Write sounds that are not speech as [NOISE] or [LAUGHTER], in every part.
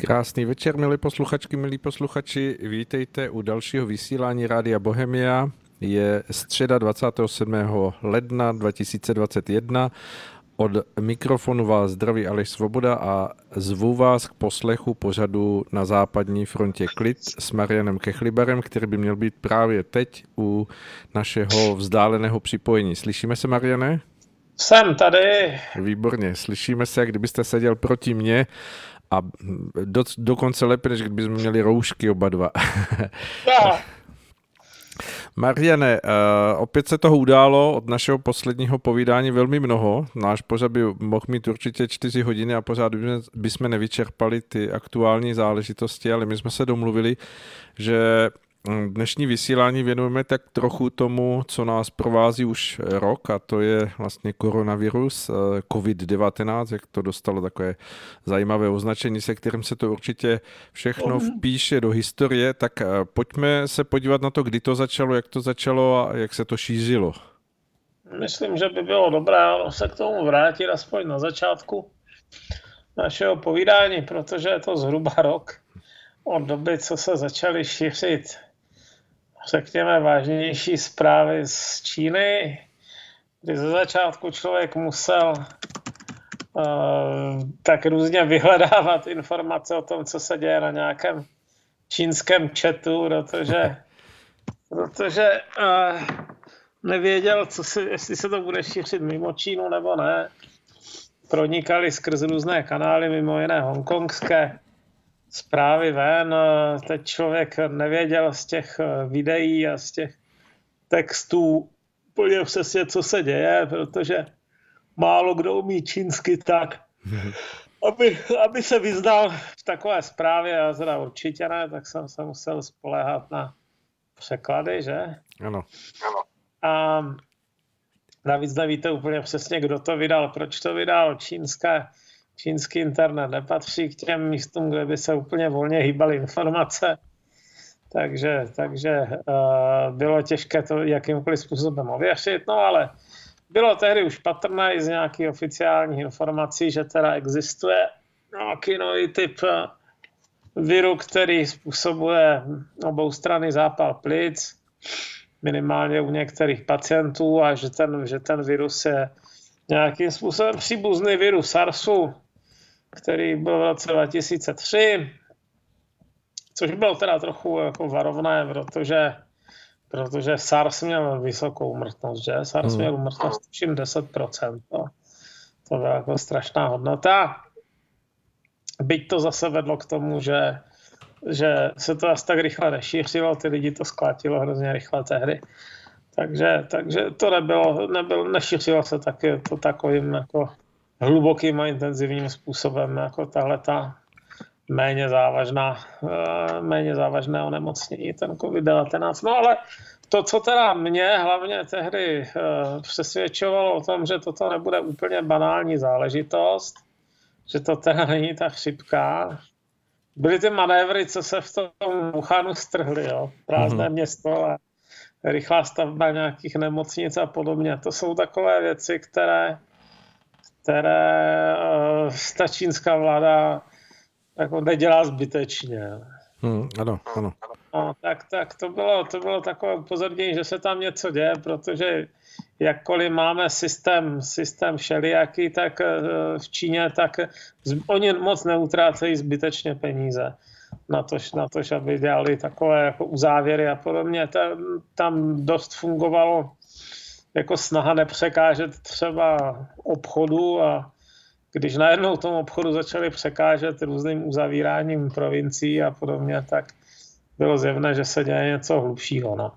Krásný večer, milí posluchačky, milí posluchači. Vítejte u dalšího vysílání Rádia Bohemia. Je středa 27. ledna 2021. Od mikrofonu vás zdraví Aleš Svoboda a zvu vás k poslechu pořadu na západní frontě Klid s Marianem Kechlibarem, který by měl být právě teď u našeho vzdáleného připojení. Slyšíme se, Mariane? Jsem tady. Výborně, slyšíme se, kdybyste seděl proti mně a do, dokonce lépe, než kdybychom měli roušky oba dva. [LAUGHS] Mariane, uh, opět se toho událo od našeho posledního povídání velmi mnoho. Náš pořad by mohl mít určitě čtyři hodiny a pořád bychom nevyčerpali ty aktuální záležitosti, ale my jsme se domluvili, že dnešní vysílání věnujeme tak trochu tomu, co nás provází už rok a to je vlastně koronavirus, eh, COVID-19, jak to dostalo takové zajímavé označení, se kterým se to určitě všechno vpíše do historie, tak eh, pojďme se podívat na to, kdy to začalo, jak to začalo a jak se to šířilo. Myslím, že by bylo dobré se k tomu vrátit aspoň na začátku našeho povídání, protože je to zhruba rok od doby, co se začaly šířit řekněme, vážnější zprávy z Číny, kdy ze začátku člověk musel uh, tak různě vyhledávat informace o tom, co se děje na nějakém čínském chatu, protože, protože uh, nevěděl, co se, jestli se to bude šířit mimo Čínu nebo ne. Pronikali skrz různé kanály, mimo jiné hongkongské, zprávy ven. Teď člověk nevěděl z těch eh, videí a z těch textů úplně přesně, co se děje, protože málo kdo umí čínsky tak, [LAUGHS] aby, aby se vyznal v takové zprávě, já teda určitě ne, tak jsem se musel spolehat na překlady, že? Ano. A navíc nevíte úplně přesně, kdo to vydal, proč to vydal. Čínské čínský internet nepatří k těm místům, kde by se úplně volně hýbaly informace. Takže, takže uh, bylo těžké to jakýmkoliv způsobem ověřit, no ale bylo tehdy už patrné i z nějakých oficiálních informací, že teda existuje nějaký nový typ eh, viru, který způsobuje obou strany zápal plic, minimálně u některých pacientů a že ten, že ten virus je nějakým způsobem příbuzný viru SARSu, který byl v roce 2003, což bylo teda trochu jako varovné, protože, protože SARS měl vysokou umrtnost, že? SARS hmm. měl umrtnost tuším 10%. To, to byla jako strašná hodnota. Byť to zase vedlo k tomu, že, že se to asi tak rychle nešířilo, ty lidi to sklátilo hrozně rychle tehdy. Takže, takže to nebylo, nebylo, nešířilo se taky to takovým jako hlubokým a intenzivním způsobem jako tahle ta méně závažná, eh, méně závažné onemocnění, ten COVID-19. No ale to, co teda mě hlavně tehdy eh, přesvědčovalo o tom, že toto nebude úplně banální záležitost, že to teda není ta chřipka, byly ty manévry, co se v tom Wuhanu strhly, jo? prázdné mm-hmm. město a rychlá stavba nějakých nemocnic a podobně. To jsou takové věci, které které uh, ta čínská vláda jako nedělá zbytečně. Hmm, ano, ano. No, tak, tak to bylo, to bylo takové upozornění, že se tam něco děje, protože jakkoliv máme systém, systém všelijaký, tak eh, v Číně, tak oni moc neutrácejí zbytečně peníze na to, na to aby dělali takové jako uzávěry a podobně. Tam dost fungovalo jako snaha nepřekážet třeba obchodu a když najednou tomu obchodu začali překážet různým uzavíráním provincií a podobně, tak bylo zjevné, že se děje něco hlubšího. No.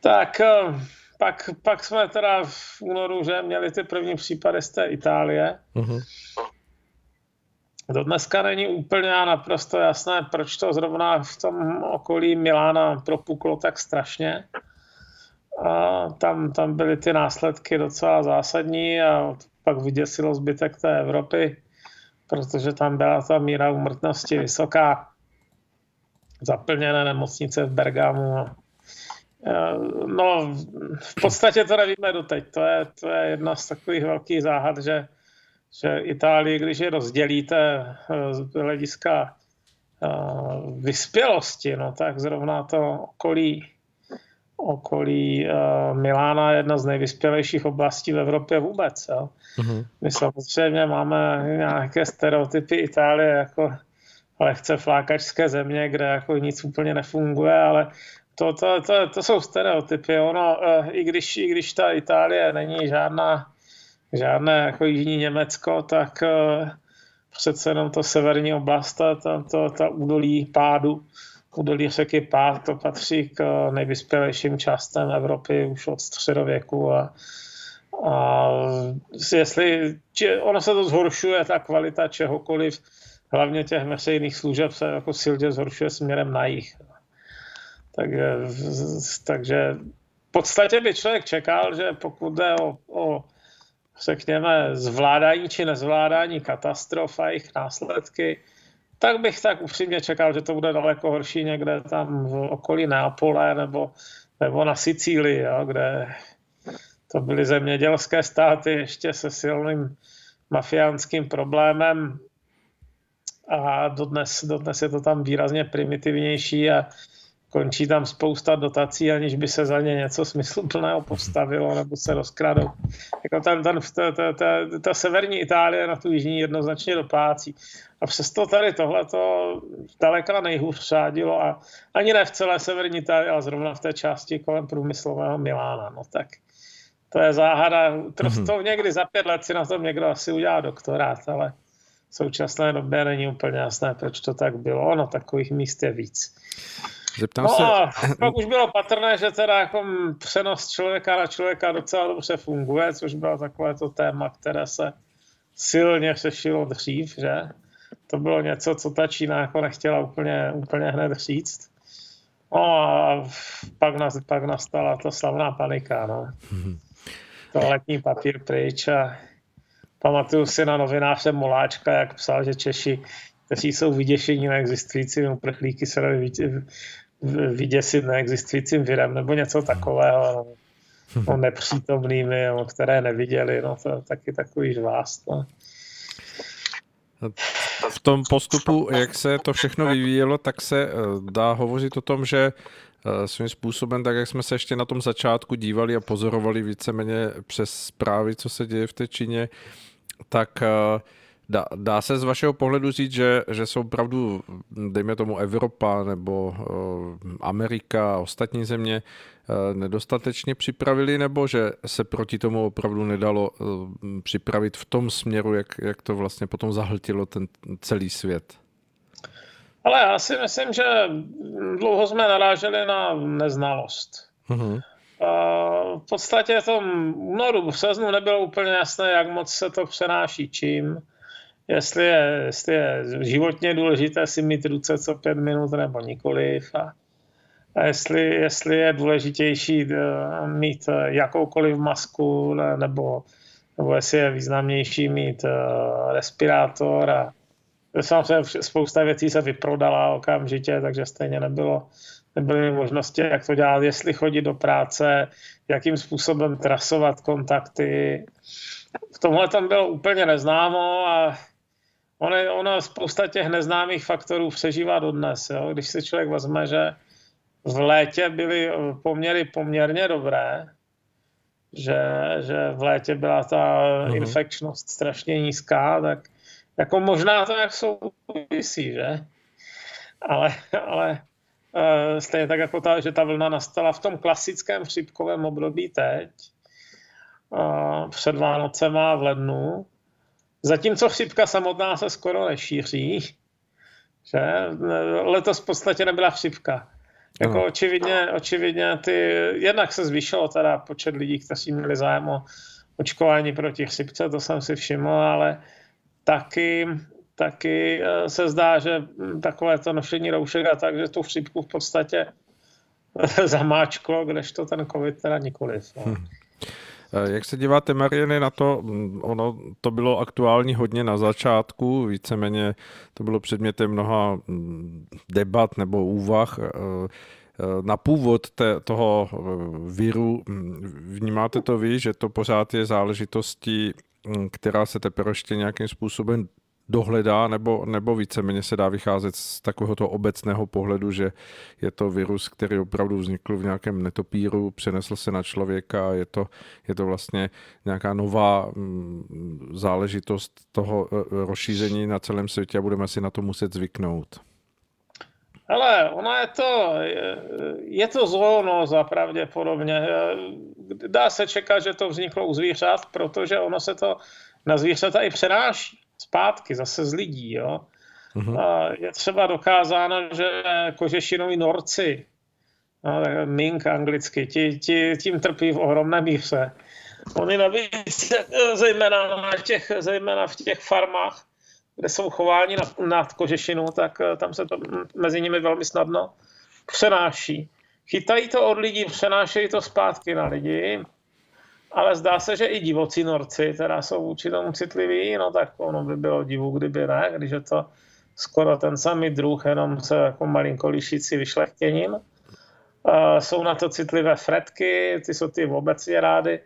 Tak eh, pak, pak jsme teda v únoru, že měli ty první případy z té Itálie. Uh-huh. Do dneska není úplně a naprosto jasné, proč to zrovna v tom okolí Milána propuklo tak strašně a tam, tam byly ty následky docela zásadní a pak vyděsilo zbytek té Evropy, protože tam byla ta míra umrtnosti vysoká. Zaplněné nemocnice v Bergamu. No, v podstatě to nevíme doteď. To je, to je jedna z takových velkých záhad, že, že Itálii, když je rozdělíte z hlediska vyspělosti, no tak zrovna to okolí okolí uh, Milána je jedna z nejvyspělejších oblastí v Evropě vůbec. Jo. Uh-huh. My samozřejmě máme nějaké stereotypy Itálie jako lehce flákačské země, kde jako nic úplně nefunguje, ale to, to, to, to jsou stereotypy. Ono, uh, i, když, i když ta Itálie není žádná, žádné jako jižní Německo, tak uh, přece jenom to severní oblast, ta, ta, ta údolí pádu, údolí řeky Pát, to patří k nejvyspělejším částem Evropy už od středověku a, a jestli, či ono se to zhoršuje, ta kvalita čehokoliv, hlavně těch veřejných služeb se jako silně zhoršuje směrem na jich. Takže, takže v podstatě by člověk čekal, že pokud jde o, o řekněme, zvládání či nezvládání katastrof a jejich následky, tak bych tak upřímně čekal, že to bude daleko horší někde tam v okolí Neapole nebo, nebo na Sicílii, jo, kde to byly zemědělské státy ještě se silným mafiánským problémem. A dodnes, dodnes je to tam výrazně primitivnější a končí tam spousta dotací, aniž by se za ně něco smysluplného postavilo nebo se rozkradou. Jako ten, ten, ta, ta, ta, ta severní Itálie na tu jižní jednoznačně dopácí. A přesto tady tohleto daleka nejhůř řádilo a ani ne v celé severní Itálii, ale zrovna v té části kolem průmyslového Milána. No tak to je záhada. Mm-hmm. To někdy za pět let si na tom někdo asi udělá doktorát, ale v současné době není úplně jasné, proč to tak bylo. Ono takových míst je víc. Zeptám no se... a [LAUGHS] pak už bylo patrné, že teda jako přenos člověka na člověka docela dobře funguje, což bylo takové to téma, které se silně řešilo dřív, že? To bylo něco, co ta Čína jako nechtěla úplně, úplně hned říct. No a pak, nas, pak nastala ta slavná panika, no. letní papír pryč a pamatuju si na novináře Moláčka, jak psal, že Češi, kteří jsou vyděšení neexistujícími uprchlíky, se vyděsit neexistujícím virem nebo něco takového, no, [LAUGHS] nepřítomnými, no, které neviděli, no to je taky takový žvást. No. V tom postupu, jak se to všechno vyvíjelo, tak se eh, dá hovořit o tom, že eh, svým způsobem, tak jak jsme se ještě na tom začátku dívali a pozorovali víceméně přes zprávy, co se děje v té Číně, tak uh, Dá, dá se z vašeho pohledu říct, že, že jsou opravdu, dejme tomu Evropa nebo uh, Amerika a ostatní země uh, nedostatečně připravili, nebo že se proti tomu opravdu nedalo uh, připravit v tom směru, jak, jak to vlastně potom zahltilo ten celý svět? Ale já si myslím, že dlouho jsme naráželi na neznalost. Uh-huh. V podstatě v tom únoru, v březnu nebylo úplně jasné, jak moc se to přenáší čím jestli je, jestli je životně důležité si mít ruce co pět minut nebo nikoliv a, a jestli, jestli je důležitější eh, mít eh, jakoukoliv masku nebo, nebo jestli je významnější mít eh, respirátor a samozřejmě spousta věcí se vyprodala okamžitě, takže stejně nebylo, nebyly možnosti, jak to dělat, jestli chodit do práce, jakým způsobem trasovat kontakty. V tomhle tam bylo úplně neznámo a Ono, ono spousta těch neznámých faktorů přežívá dodnes. Jo? Když si člověk vezme, že v létě byly poměry poměrně dobré, že, že v létě byla ta uh-huh. infekčnost strašně nízká, tak jako možná to jak souvisí, že? Ale, ale uh, stejně tak jako ta, že ta vlna nastala v tom klasickém chřipkovém období teď, uh, před Vánocema v lednu, Zatímco chřipka samotná se skoro nešíří, že letos v podstatě nebyla chřipka. Jako očividně, očividně ty, jednak se zvýšilo teda počet lidí, kteří měli zájem o očkování proti chřipce, to jsem si všiml, ale taky, taky eh, se zdá, že takové to nošení roušek a tak, že tu chřipku v podstatě [LAUGHS] zamáčklo, kdežto ten covid teda nikoliv. No. Hmm. Eh, jak se díváte, Mariany, na to? Mm, ono to bylo aktuální hodně na začátku, víceméně to bylo předmětem mnoha mm, debat nebo úvah eh, eh, na původ té, toho viru. Mm, vnímáte to vy, že to pořád je záležitostí která se teprve ještě nějakým způsobem dohledá, nebo, nebo víceméně se dá vycházet z takového obecného pohledu, že je to virus, který opravdu vznikl v nějakém netopíru, přenesl se na člověka je to, je to vlastně nějaká nová mm, záležitost toho e, e, rozšíření na celém světě a budeme si na to muset zvyknout. Ale ono je to, je, je to zoonóza pravděpodobně. Dá se čekat, že to vzniklo u zvířat, protože ono se to na zvířata i přenáší zpátky, zase z lidí. Jo? A je třeba dokázáno, že kožešinoví norci, no, mink anglicky, ti, ti, tím trpí v ohromné míře. Oni navíc, zejména, na těch, zejména v těch farmách, kde jsou chováni na, na kožešinu, tak eh, tam se to mezi nimi velmi snadno přenáší. Chytají to od lidí, přenášejí to zpátky na lidi ale zdá se, že i divocí norci, teda jsou vůči tomu citliví, no tak ono by bylo divu, kdyby ne, když je to skoro ten samý druh, jenom se jako malinko lišící vyšlechtěním. Uh, jsou na to citlivé fretky, ty jsou ty obecně rády,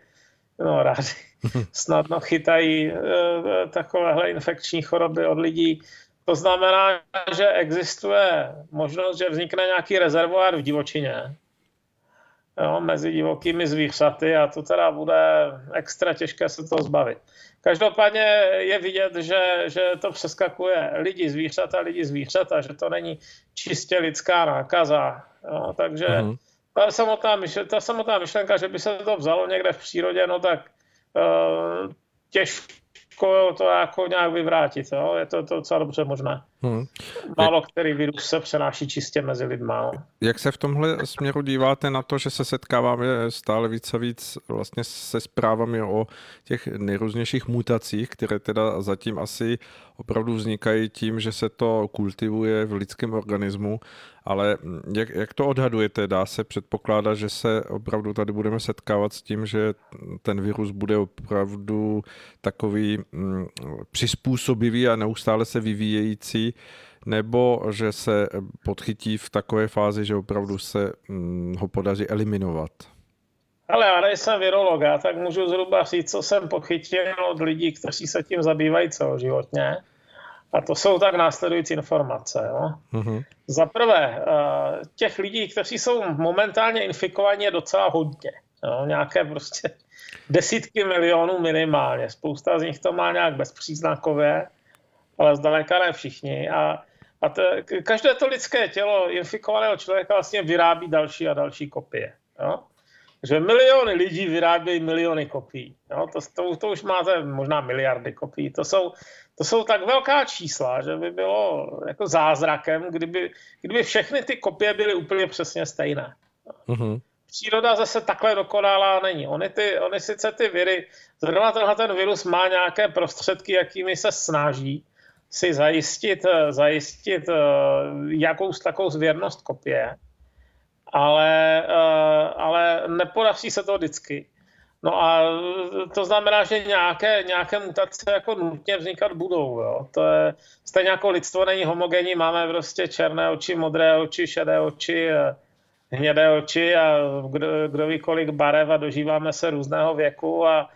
no rády, [LAUGHS] snadno chytají uh, takovéhle infekční choroby od lidí. To znamená, že existuje možnost, že vznikne nějaký rezervoár v divočině, jo, mezi divokými zvířaty a to teda bude extra těžké se to zbavit. Každopádně je vidět, že, že to přeskakuje lidi, zvířata, lidi, zvířata, že to není čistě lidská nákaza. Jo, takže mm-hmm. ta, samotná myšlenka, ta samotná myšlenka, že by se to vzalo někde v přírodě, no tak uh, těžko těžko to jako nějak vyvrátit. Jo? Je to, to docela dobře možné. Hmm. Málo který virus se přenáší čistě mezi lidma. Jak se v tomhle směru díváte na to, že se setkáváme stále víc a víc vlastně se zprávami o těch nejrůznějších mutacích, které teda zatím asi opravdu vznikají tím, že se to kultivuje v lidském organismu, ale jak, jak to odhadujete? Dá se předpokládat, že se opravdu tady budeme setkávat s tím, že ten virus bude opravdu takový mm, přizpůsobivý a neustále se vyvíjející, nebo že se podchytí v takové fázi, že opravdu se mm, ho podaří eliminovat? Ale já nejsem virolog, já tak můžu zhruba říct, co jsem pochytil od lidí, kteří se tím zabývají celoživotně. A to jsou tak následující informace. Jo. Mm-hmm. Za prvé, eh, těch lidí, kteří jsou momentálně infikovaní, je docela hodně. Jo. Nějaké prostě desítky milionů minimálně. Spousta z nich to má nějak bezpříznakově, ale zdaleka ne všichni. A, a to, každé to lidské tělo infikovaného člověka vlastně vyrábí další a další kopie. Jo. Že miliony lidí vyrábějí miliony kopií. Jo. To, to, to už máte možná miliardy kopií. To jsou to jsou tak velká čísla, že by bylo jako zázrakem, kdyby, kdyby všechny ty kopie byly úplně přesně stejné. Mm-hmm. Příroda zase takhle dokonalá není. Oni, ty, oni sice ty viry, zrovna tenhle ten virus má nějaké prostředky, jakými se snaží si zajistit, zajistit eh, jakou takovou zvěrnost kopie, ale, eh, ale nepodaří se to vždycky. No a to znamená, že nějaké, nějaké mutace jako nutně vznikat budou. Jo. To je, stejně jako lidstvo není homogenní, máme prostě černé oči, modré oči, šedé oči, hnědé oči a kdo, kdo ví kolik barev a dožíváme se různého věku a,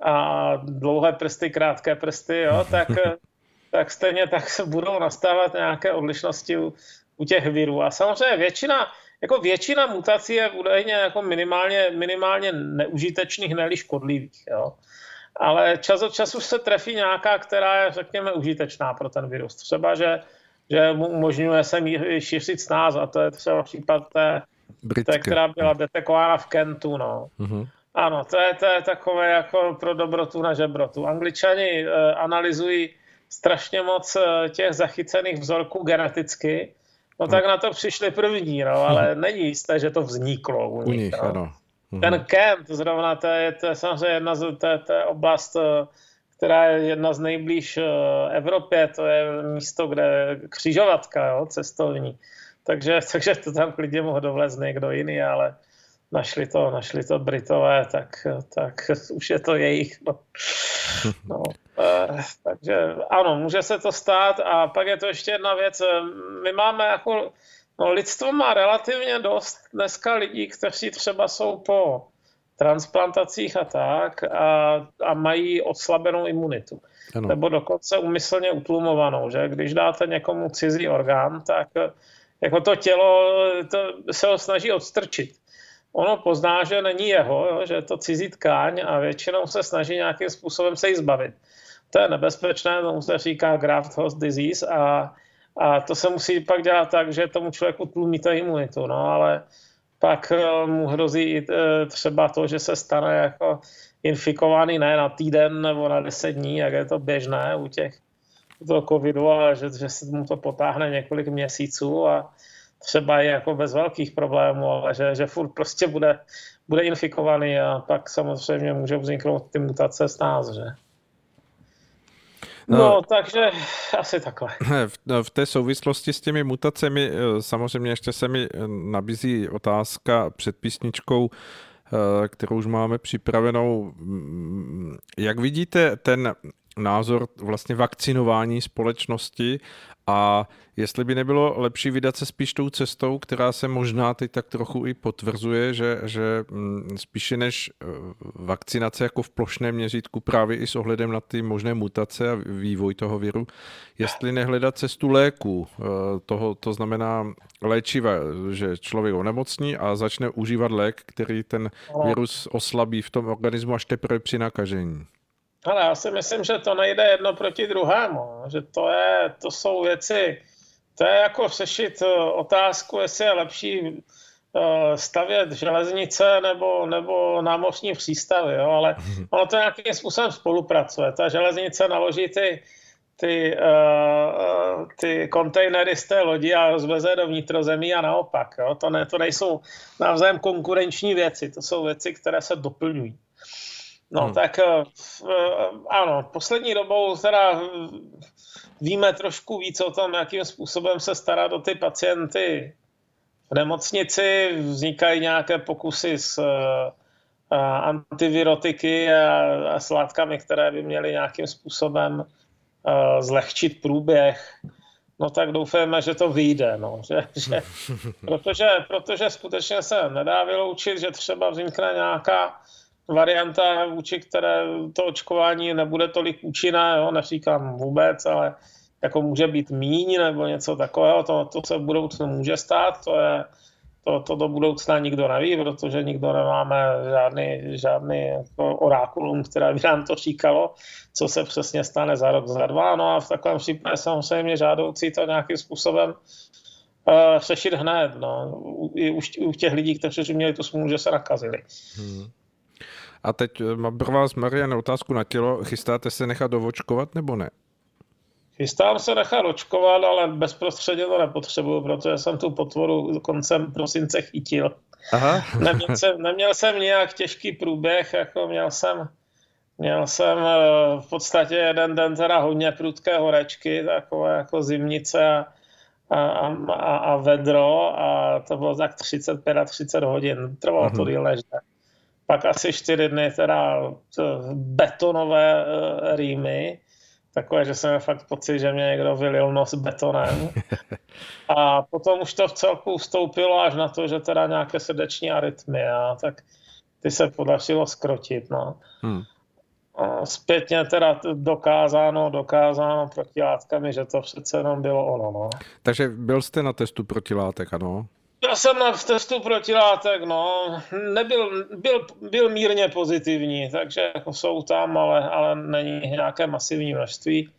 a dlouhé prsty, krátké prsty, jo, tak, [LAUGHS] tak stejně tak se budou nastávat nějaké odlišnosti u, u těch virů. A samozřejmě většina, jako většina mutací je údajně jako minimálně, minimálně neužitečných, ne škodlivých. Jo. Ale čas od času se trefí nějaká, která je, řekněme, užitečná pro ten virus. Třeba, že, že mu umožňuje se šířit s nás, a to je třeba případ té, té která byla detekována v Kentu. No. Uh-huh. Ano, to je, to je takové jako pro dobrotu na žebrotu. Angličani e, analyzují strašně moc eh, těch zachycených vzorků geneticky No tak na to přišli první, no, ale není jisté, že to vzniklo u, u nich. no. ano. Mhm. Ten Kent zrovna, to je, to je samozřejmě jedna z, to je, to je oblast, eh, která je jedna z nejblíž eh, Evropě, to je místo, kde křižovatka, jo, cestovní. Takže, [LAUGHS] takže to tam klidně mohl dovlézt někdo jiný, ale našli to, našli to Britové, tak, tak [LAUGHS] už je to jejich. No. [LAUGHS] No, takže ano, může se to stát a pak je to ještě jedna věc. My máme jako, no lidstvo má relativně dost dneska lidí, kteří třeba jsou po transplantacích a tak a, a mají oslabenou imunitu. Ano. Nebo dokonce umyslně utlumovanou, že když dáte někomu cizí orgán, tak jako to tělo to se ho snaží odstrčit. Ono pozná, že není jeho, jo, že je to cizí tkáň a většinou se snaží nějakým způsobem se jí zbavit. To je nebezpečné, tomu se říká graft host disease a, a to se musí pak dělat tak, že tomu člověku tlumíte imunitu, no ale pak eh, mu hrozí eh, třeba to, že se stane jako infikovaný ne na týden nebo na deset dní, jak je to běžné u těch toho covidu, ale že, že se mu to potáhne několik měsíců a třeba je jako bez velkých problémů, ale že, že furt prostě bude, bude infikovaný a pak samozřejmě může vzniknout ty mutace s nás, že? No, no, takže asi takhle. [LAUGHS] V, v té souvislosti s těmi mutacemi eh, samozřejmě ještě se mi nabízí otázka před písničkou, eh, kterou už máme připravenou. Jak vidíte ten názor vlastně vakcinování společnosti a jestli by nebylo lepší vydat se spíš tou cestou, která se možná teď tak trochu i potvrzuje, že, že mm, spíše než eh, vakcinace jako v plošném měřítku právě i s ohledem na ty možné mutace a vývoj toho viru, jestli nehledat cestu léku, eh, toho, to znamená léčiva, že člověk onemocní a začne užívat lék, který ten virus oslabí v tom organismu až teprve při nakažení. Ale já si myslím, že to nejde jedno proti druhému. Že to, je, to jsou věci, to je jako řešit eh, otázku, jestli je lepší eh, stavět železnice nebo, nebo námořní přístavy, jo? ale [LAUGHS] ono to nějakým způsobem spolupracuje. Ta železnice naloží ty, ty, uh, ty kontejnery z té lodi a rozveze do vnitrozemí a naopak. Jo? To, ne, to nejsou navzájem konkurenční věci, to jsou věci, které se doplňují. No hmm. tak eh, eh, ano, poslední dobou teda víme trošku víc o tom, jakým způsobem se starat o ty pacienty v nemocnici. Vznikají nějaké pokusy s eh, antivirotiky a, a s látkami, které by měly nějakým způsobem zlehčit průběh. No tak doufáme, že to vyjde, no. [LAUGHS] že, že, [LAUGHS] protože, protože skutečně se nedá vyloučit, že třeba vznikne nějaká varianta, vůči které to očkování nebude tolik účinné, jo, neříkám vůbec, ale jako může být míň nebo něco takového, to, to se v budoucnu může stát, to je, to, to do budoucna nikdo neví, protože nikdo nemáme žádný, žádný jako orákulum, které by nám to říkalo, co se přesně stane za rok, za dva. No a v takovém případě samozřejmě žádoucí to nějakým způsobem uh, řešit hned. No. I u, u těch lidí, kteří měli tu smůlu, že se nakazili. Hmm. A teď eh, mám pro vás, Marian, otázku na tělo. Chystáte se nechat dovočkovat nebo ne? Chystám se nechat očkovat, ale bezprostředně to nepotřebuju, protože jsem tu potvoru koncem prosince chytil. Aha. [LAUGHS] neměl, jsem, neměl jsem nějak těžký průběh, jako měl jsem, měl jsem eh, v podstatě jeden den teda hodně prudké horečky, takové jako zimnice a, a, a, a vedro a to bylo tak 35 a 30 hodin. Trvalo to díl než pak asi čtyři dny teda betonové uh, rýmy, takové, že jsem fakt pocit, že mě někdo vylil nos betonem. [LAUGHS] A potom už to v celku vstoupilo až na to, že teda nějaké srdeční arytmy, a tak ty se podařilo skrotit. No. Hmm. Zpětně teda dokázáno, dokázáno protilátkami, že to přece jenom bylo ono. No. Takže byl jste na testu protilátek, ano? Já jsem na testu protilátek, no, nebyl, byl, byl mírně pozitivní, takže jako jsou tam, ale, ale není nějaké masivní množství.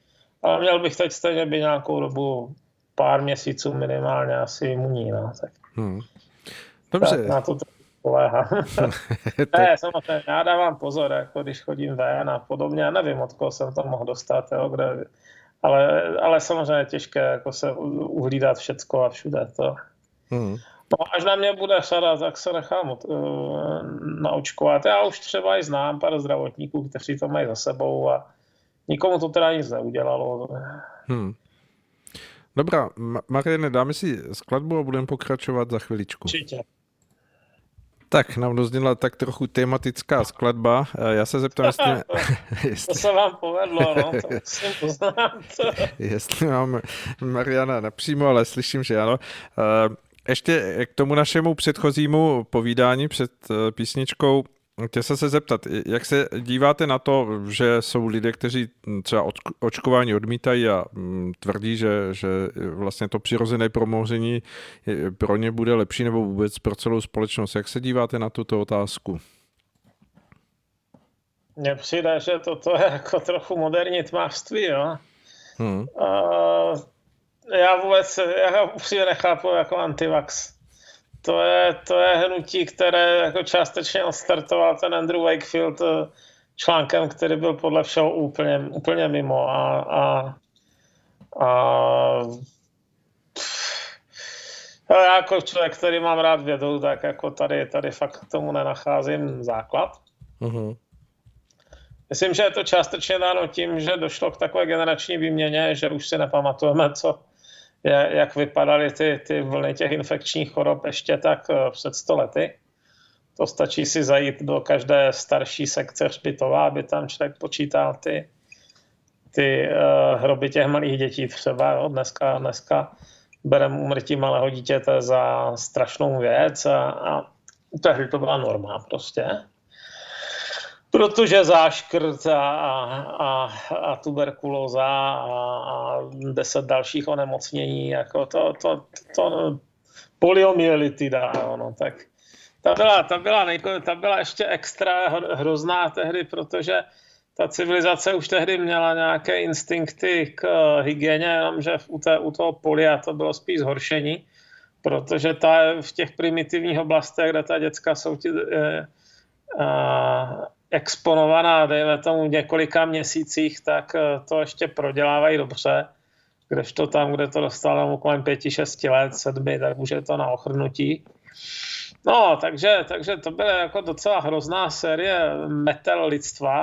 Ale měl bych teď stejně být nějakou dobu, pár měsíců minimálně asi imunní, no, tak. Hmm. Dobře. Tak na to poléhám. [LAUGHS] [LAUGHS] ne, samozřejmě, já dávám pozor, jako když chodím ven a podobně, já nevím, od koho jsem to mohl dostat, jo, kde, ale, ale samozřejmě těžké jako se uhlídat všecko a všude to. Hmm. No, až na mě bude sada, tak se nechám od, uh, naočkovat. Já už třeba i znám pár zdravotníků, kteří to mají za sebou a nikomu to teda nic neudělalo. Hmm. Dobrá, Mariane, dáme si skladbu a budeme pokračovat za chviličku. Určitě. Tak, nám dozněla tak trochu tematická skladba. Já se zeptám, jestli... [LAUGHS] to, [LAUGHS] jestli... to se vám povedlo, no, to [LAUGHS] musím poznat. jestli mám Mariana napřímo, ale slyším, že ano. Ještě k tomu našemu předchozímu povídání před eh, písničkou. Chtěl jsem se zeptat, jak se díváte na to, že jsou lidé, kteří třeba očkování odmítají a mm, tvrdí, že, že vlastně to přirozené promoření pro ně bude lepší nebo vůbec pro celou společnost. Jak se díváte na tuto otázku? Mně přijde, že toto je jako trochu moderní tmářství, jo. Hmm. Uh, já vůbec, já upřímně nechápu jako antivax. To je, to je hnutí, které jako částečně odstartoval ten Andrew Wakefield eh, článkem, který byl podle všeho úplně, úplně mimo a, a, a já jako člověk, který mám rád vědu, tak jako tady, tady fakt k tomu nenacházím základ. Uh-huh. Myslím, že je to částečně dáno tím, že došlo k takové generační výměně, že už si nepamatujeme, co, jak vypadaly ty, ty vlny těch infekčních chorob ještě tak eh, před 100 lety. To stačí si zajít do každé starší sekce hřbitova, aby tam člověk počítal ty, ty uh, hroby těch malých dětí třeba. Jo. Dneska, dneska bereme umrtí malého dítěte za strašnou věc a, a tehdy to byla norma prostě protože záškrt a, a, a tuberkulóza a, deset dalších onemocnění, jako to, to, to, poliomyelitida, no, tak ta byla, ta, byla nejko, ta byla ještě extra hrozná tehdy, protože ta civilizace už tehdy měla nějaké instinkty k hygieně, jenomže u, té, u toho polia to bylo spíš zhoršení, protože ta v těch primitivních oblastech, kde ta děcka jsou ti, eh, eh, exponovaná, dejme tomu několika měsících, tak eh, to ještě prodělávají dobře. Kdežto tam, kde to dostalo kolem pěti, šesti let, sedmi, tak už je to na ochrnutí. No, takže, takže to byla jako docela hrozná série metal lidstva.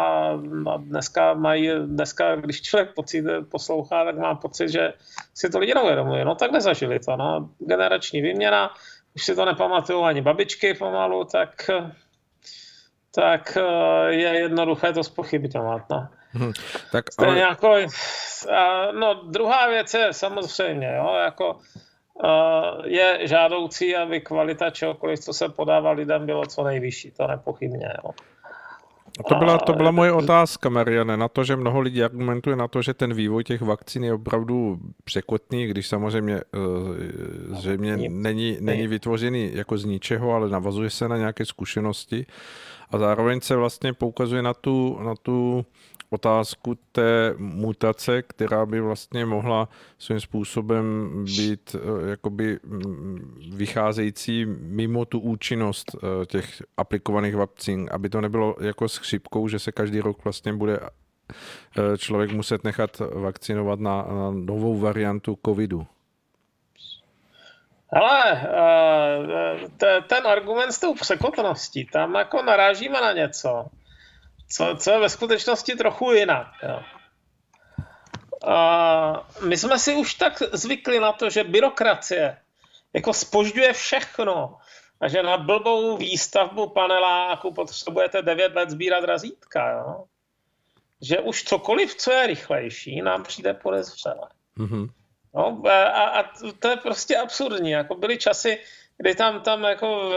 A dneska, mají, dneska, když člověk pocit, poslouchá, tak má pocit, že si to lidi neuvědomují. No tak nezažili to. No. Generační výměna, už si to nepamatují ani babičky pomalu, tak tak eh, je jednoduché to spochybňovat. No. Hmm, tak, ale... jako, no, druhá věc je samozřejmě, jo, jako, uh, je žádoucí, aby kvalita čehokoliv, co se podává lidem, bylo co nejvyšší, to nepochybně. Jo. A to byla, to byla moje otázka, Mariane, na to, že mnoho lidí argumentuje na to, že ten vývoj těch vakcín je opravdu překotný, když samozřejmě eh, zřejmě není, není vytvořený jako z ničeho, ale navazuje se na nějaké zkušenosti a zároveň se vlastně poukazuje na tu, na tu otázku té mutace, která by vlastně mohla svým způsobem být eh, jakoby mm, vycházející mimo tu účinnost eh, těch aplikovaných vakcín, aby to nebylo jako s chřipkou, že se každý rok vlastně bude eh, člověk muset nechat vakcinovat na, na novou variantu covidu. Ale ten argument s tou překotností, tam jako narážíme na něco, co, co je ve skutečnosti trochu jinak. Jo. A my jsme si už tak zvykli na to, že byrokracie jako spožďuje všechno a že na blbou výstavbu paneláku potřebujete 9 let sbírat razítka. Jo. Že už cokoliv, co je rychlejší, nám přijde podezřelé. Mm-hmm. No, a, a to je prostě absurdní. Jako byly časy, kdy tam, tam jako uh,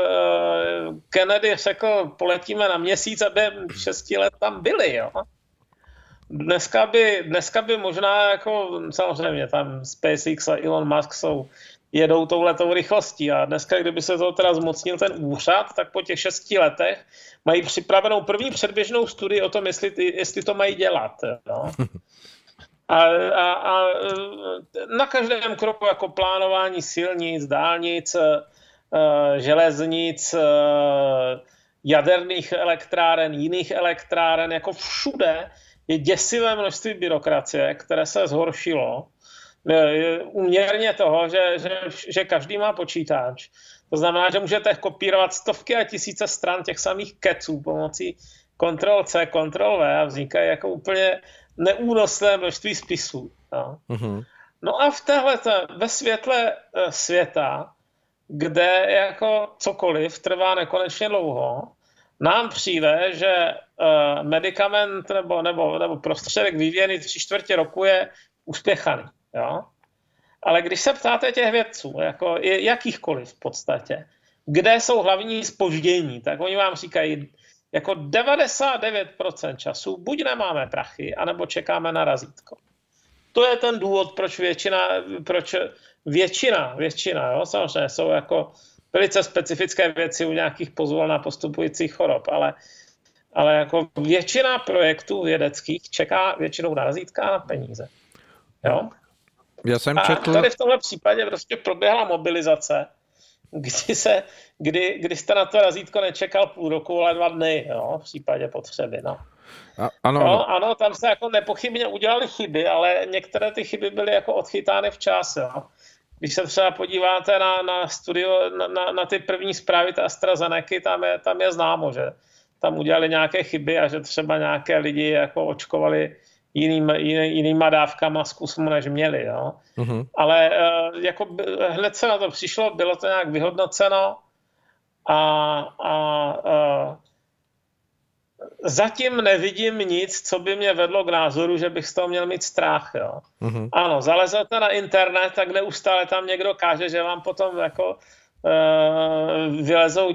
Kennedy řekl, poletíme na měsíc a šesti let tam byli, jo. Dneska by, dneska by možná jako, samozřejmě tam SpaceX a Elon Musk jsou, jedou tou letou rychlostí a dneska, kdyby se to teda zmocnil ten úřad, tak po těch šesti letech mají připravenou první předběžnou studii o tom, jestli, jestli to mají dělat. Jo. [LAUGHS] A, a, a na každém kroku jako plánování silnic, dálnic, eh, železnic, eh, jaderných elektráren, jiných elektráren, jako všude je děsivé množství byrokracie, které se zhoršilo uměrně toho, že, že, že každý má počítač. To znamená, že můžete kopírovat stovky a tisíce stran těch samých keců pomocí Ctrl-C, Ctrl-V a vznikají jako úplně neúnosné množství spisů. No, uh-huh. no a v téhle, ve světle eh, světa, kde jako cokoliv trvá nekonečně dlouho, nám přijde, že uh, medicament nebo, nebo, nebo prostředek vyvíjený tři čtvrtě roku je uspěchaný. Jo? Ale když se ptáte těch vědců, jako jakýchkoliv v podstatě, kde jsou hlavní spoždění, tak oni vám říkají, jako 99% času buď nemáme prachy, anebo čekáme na razítko. To je ten důvod, proč většina, proč většina, většina, jo, samozřejmě jsou jako velice specifické věci u nějakých pozvolna postupujících chorob, ale, ale jako většina projektů vědeckých čeká většinou na razítka a na peníze. Jo? Já jsem četl... A tady v tomhle případě prostě proběhla mobilizace, kdy, se, kdy, kdy jste na to razítko nečekal půl roku, ale dva dny, jo, v případě potřeby. No. A, ano, no, ano. ano, tam se jako nepochybně udělali chyby, ale některé ty chyby byly jako odchytány včas. Jo. Když se třeba podíváte na, na studio, na, na, na ty první zprávy ta AstraZeneca, tam je, tam je známo, že tam udělali nějaké chyby a že třeba nějaké lidi jako očkovali jiným, jiný, jinýma dávkama zkusmu, než měli. Jo. Uh-huh. Ale uh, jako hned se na to přišlo, bylo to nějak vyhodnoceno a, a uh, zatím nevidím nic, co by mě vedlo k názoru, že bych z toho měl mít strach. Jo. Uh-huh. Ano, zalezete na internet, tak neustále tam někdo káže, že vám potom jako uh, vylezou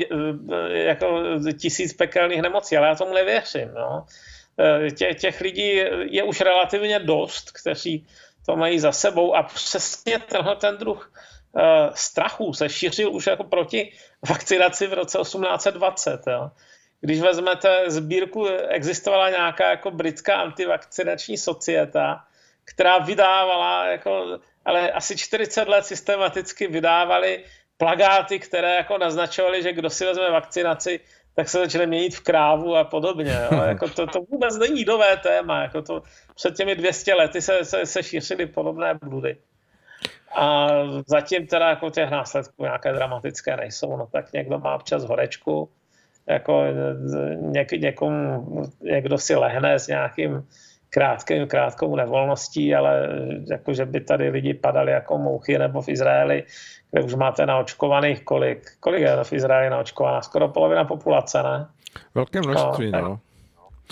jako tisíc pekelných nemocí, ale já tomu nevěřím. No. Tě, těch lidí je už relativně dost, kteří to mají za sebou a přesně tenhle ten druh uh, strachu se šířil už jako proti vakcinaci v roce 1820. Jo když vezmete sbírku, existovala nějaká jako britská antivakcinační societa, která vydávala, jako, ale asi 40 let systematicky vydávali plagáty, které jako naznačovaly, že kdo si vezme vakcinaci, tak se začne měnit v krávu a podobně. Jo. Jako to, to vůbec není nové téma. Jako to, před těmi 200 lety se, se, se šířily podobné bludy. A zatím teda jako těch následků nějaké dramatické nejsou. No tak někdo má občas horečku, jako něk, někomu, někdo si lehne s nějakým krátkým, krátkou nevolností, ale jako, že by tady lidi padali jako mouchy nebo v Izraeli, kde už máte naočkovaných kolik? Kolik je v Izraeli naočkovaná? Skoro polovina populace, ne? Velké množství, no. no.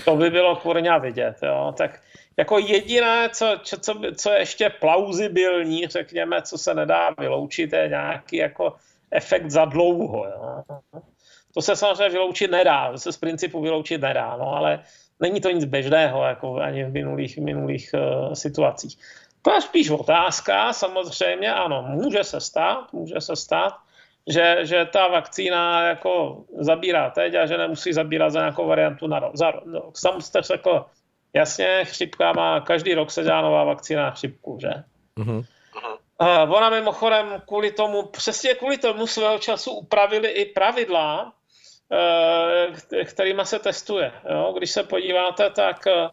To by bylo kurňa vidět, jo. Tak jako jediné, co, co, co je ještě plauzibilní, řekněme, co se nedá vyloučit, je nějaký jako efekt za dlouho. Jo. To se samozřejmě vyloučit nedá, to se z principu vyloučit nedá, no ale není to nic běžného, jako ani v minulých, minulých uh, situacích. To je spíš otázka, samozřejmě, ano, může se stát, může se stát, že, že ta vakcína jako zabírá teď a že nemusí zabírat za nějakou variantu na rok. Za rok. No, sam jste řekl, jasně, chřipka má, každý rok se dělá nová vakcína na chřipku, že? Uh-huh. Uh, ona mimochodem kvůli tomu, přesně kvůli tomu svého času upravili i pravidla, Eh, kterými se testuje. Jo? Když se podíváte, tak eh,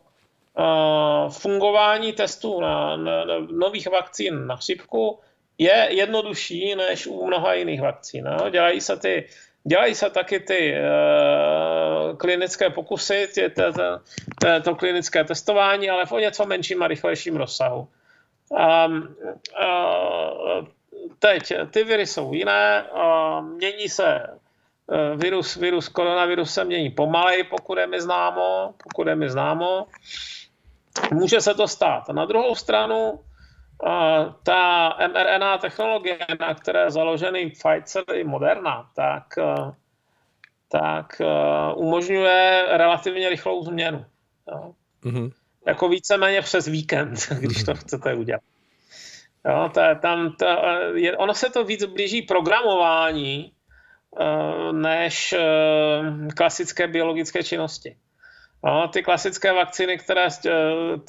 fungování testů na, na, na nových vakcín na chřipku je jednodušší než u mnoha jiných vakcín. Jo? Dělají se ty Dělají se taky ty uh, klinické pokusy, tě, tě, tě, to klinické testování, ale v o něco menším a rychlejším rozsahu. Um, uh, teď ty viry jsou jiné, uh, mění se Eh, virus, virus koronavirus se mění pomalej, pokud je mi známo, pokud je mi známo. Může se to stát. Na druhou stranu, eh, ta mRNA technologie, na které je založený Pfizer i Moderna, tak, eh, tak umožňuje relativně rychlou změnu. Jo. Mm-hmm. Jako víceméně přes víkend, [LAUGHS] když to chcete udělat. Jo, ta, tam, ta, je, ono se to víc blíží programování, Eh, než eh, klasické biologické činnosti. No, ty klasické vakcíny, které eh,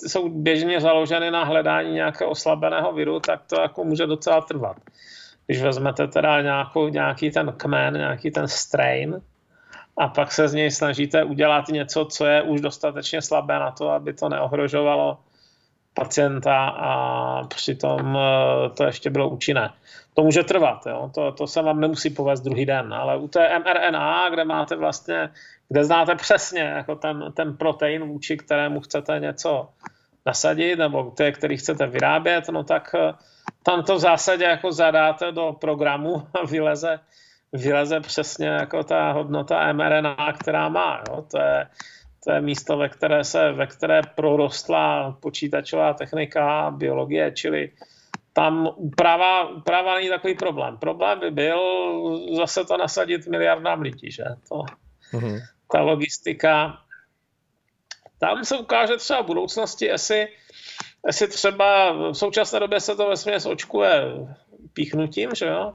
jsou běžně založeny na hledání nějakého oslabeného viru, tak to jako může docela trvat. Když vezmete teda nějakou, nějaký ten kmen, nějaký ten strain, a pak se z něj snažíte udělat něco, co je už dostatečně slabé na to, aby to neohrožovalo pacienta a přitom to ještě bylo účinné to může trvat, jo? To, to se vám nemusí povést druhý den, ale u té mRNA, kde máte vlastně, kde znáte přesně jako ten, ten protein, vůči kterému chcete něco nasadit, nebo té, který chcete vyrábět, no tak eh, tam to v zásadě jako zadáte do programu a vyleze, vyleze přesně jako ta hodnota mRNA, která má. Jo? To, je, to je místo, ve které, se, ve které prorostla počítačová technika, biologie, čili tam úprava, úprava není takový problém. Problém by byl zase to nasadit miliardám lidí, že? To, uh-huh. ta logistika. Tam se ukáže třeba v budoucnosti, jestli, jestli třeba v současné době se to vesměs očkuje píchnutím, že jo,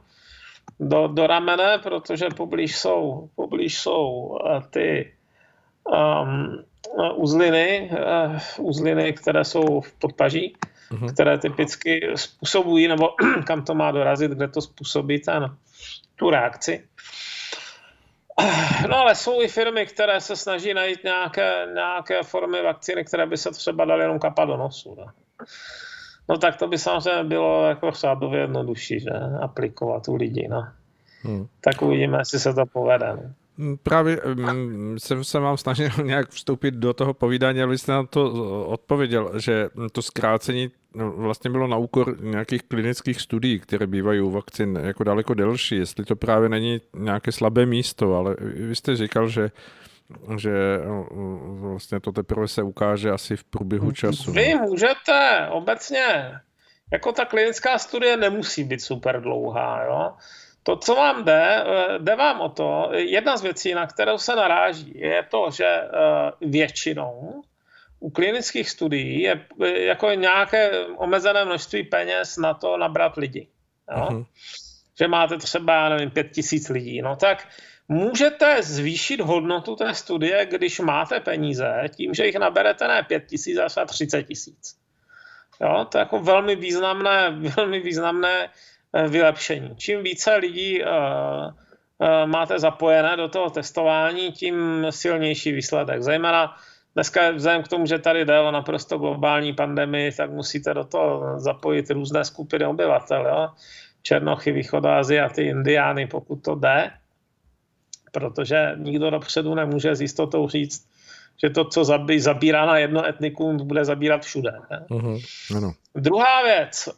do, do ramene, protože poblíž jsou, poblíž jsou eh, ty um, uzliny, uh, uzliny, které jsou v podpaží, uh-huh. které typicky způsobují, nebo [CLEARS THROAT] kam to má dorazit, kde to způsobí ten, tu reakci. No ale jsou i firmy, které se snaží najít nějaké, nějaké formy vakcíny, které by se třeba daly jenom kapat do nosu. Ne? No tak to by samozřejmě bylo jako řádově jednodušší, že? Aplikovat u lidí, no. Hmm. Tak uvidíme, jestli se to povede. No. Mm, právě jsem mm, se vám snažil [LAUGHS] nějak vstoupit do toho povídání, ale jste na to odpověděl, že to zkrácení vlastně bylo na úkor nějakých klinických studií, které bývají u vakcin jako daleko delší, jestli to právě není nějaké slabé místo, ale vy jste říkal, že že no, vlastně to teprve se ukáže asi v průběhu času. Vy můžete obecně, jako ta klinická studie nemusí být super dlouhá, jo? To, co vám jde, eh, jde vám o to, jedna z věcí, na kterou se naráží, je to, že eh, většinou u klinických studií je jako nějaké omezené množství peněz na to nabrat lidi. Jo? Uh-huh. Že máte třeba, já nevím, pět tisíc lidí. No tak můžete zvýšit hodnotu té studie, když máte peníze, tím, že jich naberete ne pět tisíc, ale třeba třicet tisíc. Jo, to je jako velmi významné, [LAUGHS] velmi významné Eh, vylepšení. Čím více lidí eh, eh, máte zapojené do toho testování, tím silnější výsledek. Zejména dneska vzhledem k tomu, že tady jde o naprosto globální pandemii, tak musíte do toho zapojit různé skupiny obyvatel. Jo? Černochy, Východoaziaty, Indiány, pokud to jde, protože nikdo dopředu nemůže s jistotou říct, že to, co zabí, zabírá na jedno etnikum, bude zabírat všude. Uh-huh. Ano. Druhá věc,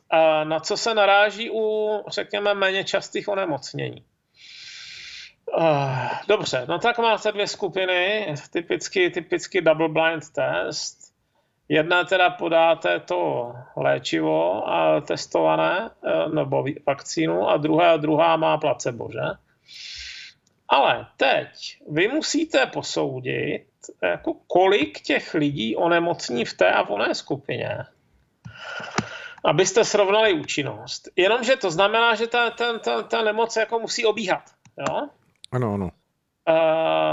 na co se naráží u, řekněme, méně častých onemocnění. Dobře, no tak máte dvě skupiny, typicky, typicky double blind test. Jedna teda podáte to léčivo a testované, e, nebo vakcínu, a druhá, druhá má placebo, že? Ale teď vy musíte posoudit, jako kolik těch lidí onemocní v té a v oné skupině, abyste srovnali účinnost. Jenomže to znamená, že ta, ta, ta, ta nemoc jako musí obíhat. Jo? Ano, ano.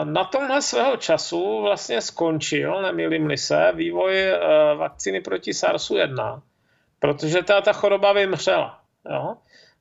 Na tomhle svého času vlastně skončil, nemýlím se, vývoj e, vakcíny proti SARSu-1, protože ta, ta choroba vymřela. Jo?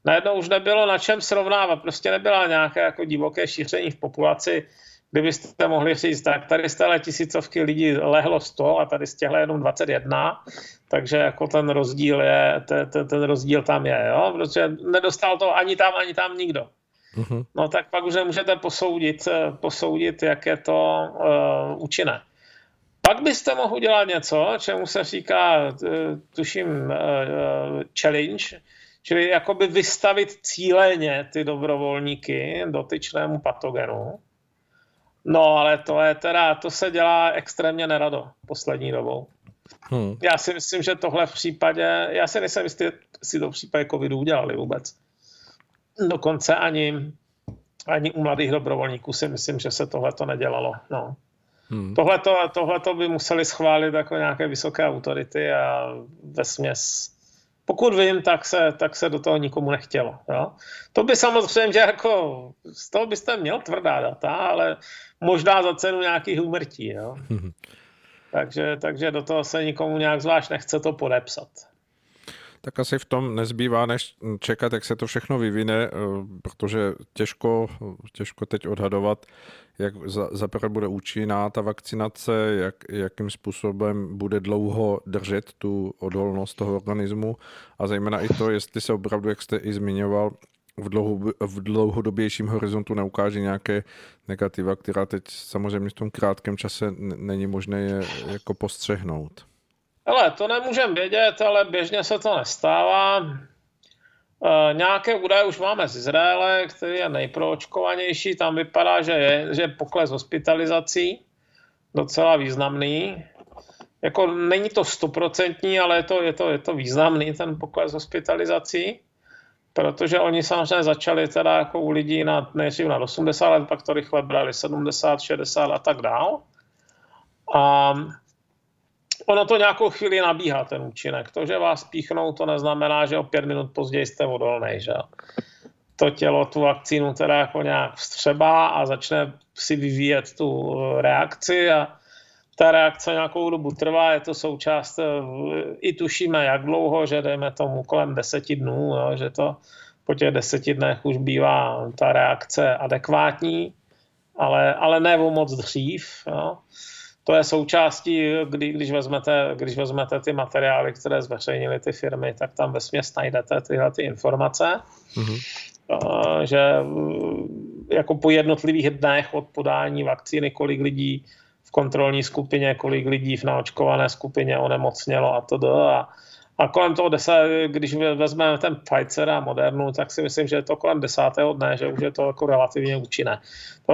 Najednou už nebylo na čem srovnávat, prostě nebyla nějaké jako divoké šíření v populaci, kdybyste mohli říct, tak tady z téhle tisícovky lidí lehlo 100 a tady z těchto jenom 21, takže jako ten rozdíl je, ten, ten rozdíl tam je, jo? protože nedostal to ani tam, ani tam nikdo. Uh-huh. No tak pak už nemůžete posoudit, posoudit jak je to uh, účinné. Pak byste mohl udělat něco, čemu se říká, uh, tuším, uh, challenge, čili jakoby vystavit cíleně ty dobrovolníky dotyčnému patogenu No, ale to je teda, to se dělá extrémně nerado poslední dobou. Hmm. Já si myslím, že tohle v případě, já si nejsem jistý, si to v případě covidu udělali vůbec. Dokonce ani, ani u mladých dobrovolníků si myslím, že se tohle to nedělalo. No. Hmm. Tohle to by museli schválit jako nějaké vysoké autority a ve směs pokud vím, tak se, tak se do toho nikomu nechtělo. Jo? To by samozřejmě jako, z toho byste měl tvrdá data, ale možná za cenu nějakých umrtí. Jo? takže, takže do toho se nikomu nějak zvlášť nechce to podepsat. Tak asi v tom nezbývá, než čekat, jak se to všechno vyvine, eh, protože těžko, těžko teď odhadovat, jak za, za prvé bude účinná ta vakcinace, jak, jakým způsobem bude dlouho držet tu odolnost toho organismu a zejména i to, jestli se opravdu, jak jste i zmiňoval, v, dlouho, v dlouhodobějším horizontu neukáže nějaké negativa, která teď samozřejmě v tom krátkém čase není možné je jako postřehnout. Ale to nemůžeme vědět, ale běžně se to nestává. E, nějaké údaje už máme z Izraele, který je nejproočkovanější. Tam vypadá, že je, že je pokles hospitalizací docela významný. Jako není to stoprocentní, ale je to, je, to, je to významný ten pokles hospitalizací. protože oni samozřejmě začali teda jako u lidí na, nejdřív na 80 let, pak to rychle brali 70, 60 a tak dál. A ono to nějakou chvíli nabíhá, ten účinek. To, že vás píchnou, to neznamená, že o pět minut později jste odolný, že to tělo tu vakcínu teda jako nějak vstřebá a začne si vyvíjet tu reakci a ta reakce nějakou dobu trvá, je to součást, i tušíme, jak dlouho, že dejme tomu kolem deseti dnů, jo, že to po těch deseti dnech už bývá ta reakce adekvátní, ale, ale ne o moc dřív. Jo. To je součástí, kdy, když, vezmete, když vezmete ty materiály, které zveřejnily ty firmy, tak tam ve směs najdete tyhle ty informace. Mm-hmm. Že jako po jednotlivých dnech od podání vakcíny, kolik lidí v kontrolní skupině, kolik lidí v naočkované skupině onemocnělo a to a, a kolem toho deset, když vezmeme ten Pfizer a Modernu, tak si myslím, že je to kolem desátého dne, že už je to jako relativně účinné. To,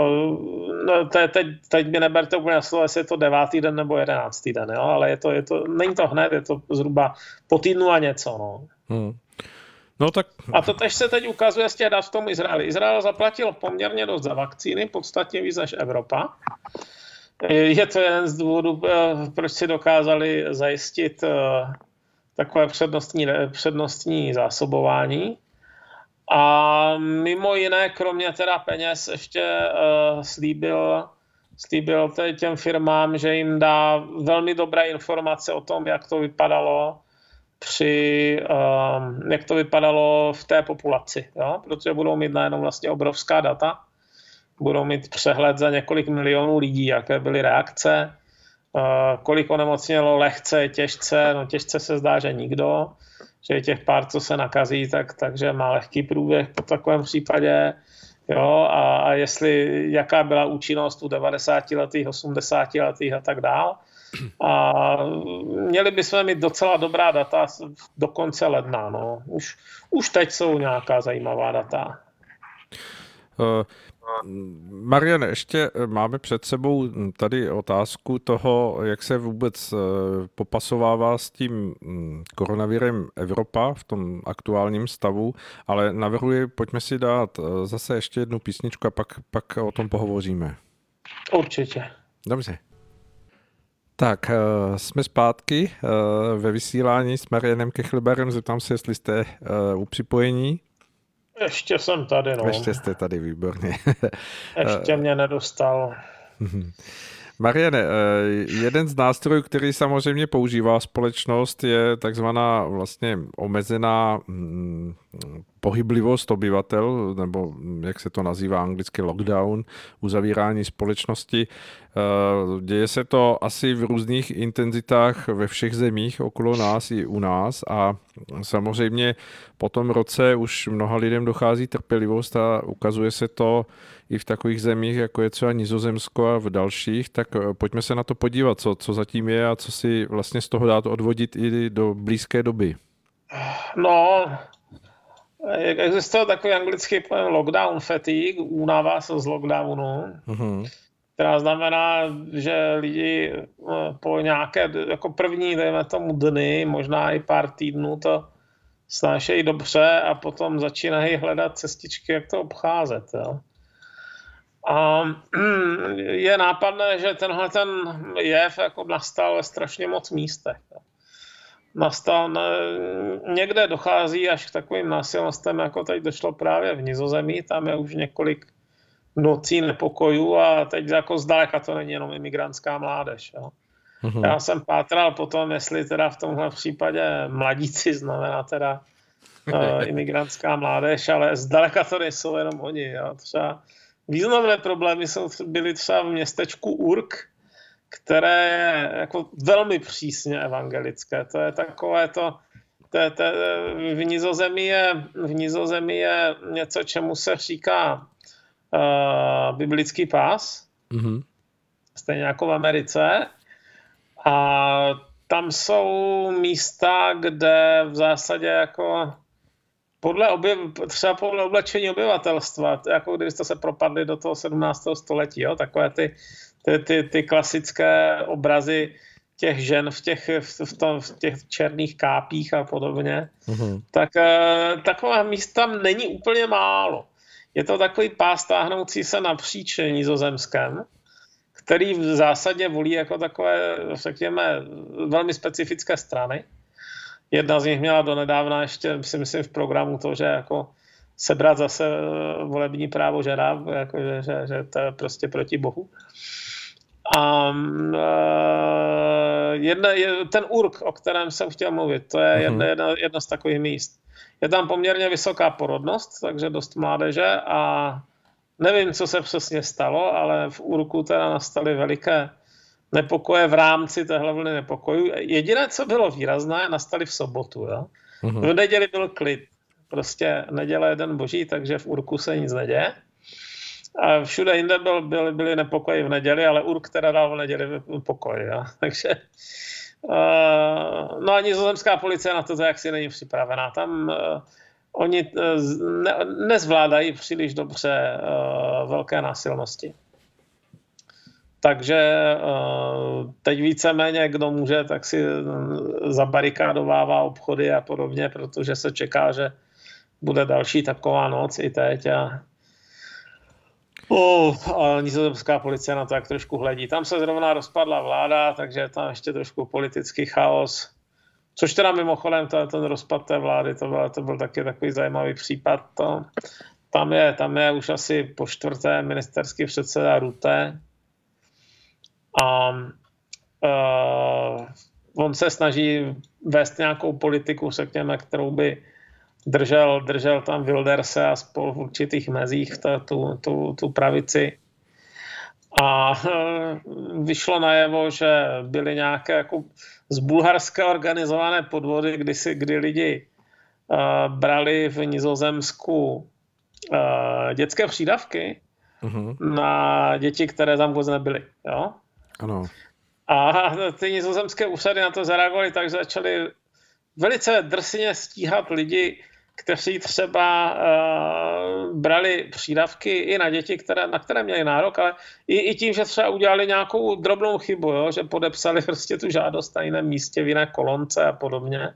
no, te, teď, teď mi neberte úplně slovo, jestli je to devátý den nebo jedenáctý den, jo? ale je to, je to, není to hned, je to zhruba po týdnu a něco. No. Hmm. No, tak... A to tež se teď ukazuje z těch dat v tom Izraeli. Izrael zaplatil poměrně dost za vakcíny, podstatně víc než Evropa. Je to jeden z důvodů, eh, proč si dokázali zajistit eh, takové přednostní, přednostní zásobování. A mimo jiné, kromě teda peněz, ještě uh, slíbil, slíbil těm firmám, že jim dá velmi dobré informace o tom, jak to vypadalo při, um, jak to vypadalo v té populaci, jo? protože budou mít najednou vlastně obrovská data budou mít přehled za několik milionů lidí, jaké byly reakce, kolik onemocnělo lehce, těžce, no těžce se zdá, že nikdo, že těch pár, co se nakazí, tak, takže má lehký průběh po takovém případě, jo, a, a jestli, jaká byla účinnost u 90 letých, 80 letých a tak dál. A měli bychom mít docela dobrá data do konce ledna, no. Už, už teď jsou nějaká zajímavá data. Uh, Marian, ještě eh, máme před sebou tady otázku toho, jak se vůbec eh, popasovává s tím mm, koronavirem Evropa v tom aktuálním stavu, ale navrhuji, pojďme si dát eh, zase ještě jednu písničku a pak, pak o tom pohovoříme. Určitě. Dobře. Tak, jsme zpátky ve vysílání s Marianem Kechleberem. Zeptám se, jestli jste u připojení. Ještě jsem tady, no. Ještě jste tady, výborně. Ještě [LAUGHS] mě nedostal. Mariane, eh, jeden z nástrojů, který samozřejmě používá společnost, je takzvaná vlastně omezená hm, pohyblivost obyvatel, nebo jak se to nazývá anglicky lockdown, uzavírání společnosti. Eh, děje se to asi v různých intenzitách ve všech zemích okolo nás i u nás a samozřejmě po tom roce už mnoha lidem dochází trpělivost a ukazuje se to i v takových zemích, jako je třeba Nizozemsko a v dalších, tak eh, pojďme se na to podívat, co, co zatím je a co si vlastně z toho dát odvodit i do blízké doby. No, existuje takový anglický pojem lockdown fatigue, únava se z lockdownu, uh-huh. která znamená, že lidi eh, po nějaké, jako první, dejme tomu dny, možná i pár týdnů to snášejí dobře a potom začínají hledat cestičky, jak to obcházet. Jo. A je nápadné, že tenhle ten jev jako nastal ve strašně moc místech. Nastal, někde dochází až k takovým násilnostem, jako teď došlo právě v Nizozemí, tam je už několik nocí nepokojů a teď jako zdaleka to není jenom imigrantská mládež. Jo. Mm-hmm. Já jsem pátral potom, jestli teda v tomhle případě mladíci znamená teda uh, [LAUGHS] imigrantská mládež, ale zdaleka to nejsou jenom oni. Jo. Třeba Významné problémy jsou, byly třeba v městečku Urk, které je jako velmi přísně evangelické. To je takové to, to, to v, Nizozemí je, v Nizozemí je něco, čemu se říká uh, biblický pás, mm-hmm. stejně jako v Americe. A tam jsou místa, kde v zásadě jako podle objev, třeba podle oblečení obyvatelstva, jako kdybyste se propadli do toho 17. století, jo, takové ty, ty, ty, ty klasické obrazy těch žen v těch, v, tom, v těch černých kápích a podobně, mm-hmm. tak uh, taková míst tam není úplně málo. Je to takový pás táhnoucí se napříč nizozemském, který v zásadě volí jako takové, řekněme, velmi specifické strany. Jedna z nich měla donedávna ještě, si myslím, v programu to, že jako sebrat zase eh, volební právo žena, jako že, že, že to je prostě proti bohu. A uh, jedna, je, ten URK, o kterém jsem chtěl mluvit, to je jedna, jedna, jedna z takových míst. Je tam poměrně vysoká porodnost, takže dost mládeže a nevím, co se přesně stalo, ale v URKu teda nastaly veliké nepokoje v rámci téhle vlny nepokojů. Jediné, co bylo výrazné, nastaly v sobotu. Jo? Mm-hmm. V neděli byl klid. Prostě neděle je den boží, takže v Urku se nic neděje. A všude jinde byl, byly, byly nepokoje v neděli, ale Urk teda dal v neděli pokoj. Jo? [LAUGHS] Takže uh, no a nizozemská policie na to, jaksi není připravená. Tam uh, oni uh, ne, nezvládají příliš dobře uh, velké násilnosti. Takže eh, teď víceméně, kdo může, tak si eh, zabarikádovává obchody a podobně, protože se čeká, že bude další taková noc i teď a Oh, a nizozemská policie na to jak trošku hledí. Tam se zrovna rozpadla vláda, takže je tam ještě trošku politický chaos. Což teda mimochodem, to, ten rozpad té vlády, to byl, to byl taky takový zajímavý případ. To, tam, je, tam je už asi po čtvrté ministerský předseda Rute, a uh, on se snaží vést nějakou politiku, řekněme, kterou by držel, držel tam Wilderse a spol v určitých mezích ta, tu, tu, tu pravici. A uh, vyšlo najevo, že byly nějaké jako z Bulharska organizované podvody, kdy, si, kdy lidi uh, brali v Nizozemsku uh, dětské přídavky uh-huh. na děti, které tam vůbec nebyly. Jo? Ano. A ty nizozemské úřady na to zareagovaly tak, že začaly velice drsně stíhat lidi, kteří třeba uh, brali přídavky i na děti, které, na které měli nárok, ale i, i tím, že třeba udělali nějakou drobnou chybu, jo, že podepsali [LAUGHS] prostě tu žádost na jiném místě, v jiné kolonce a podobně.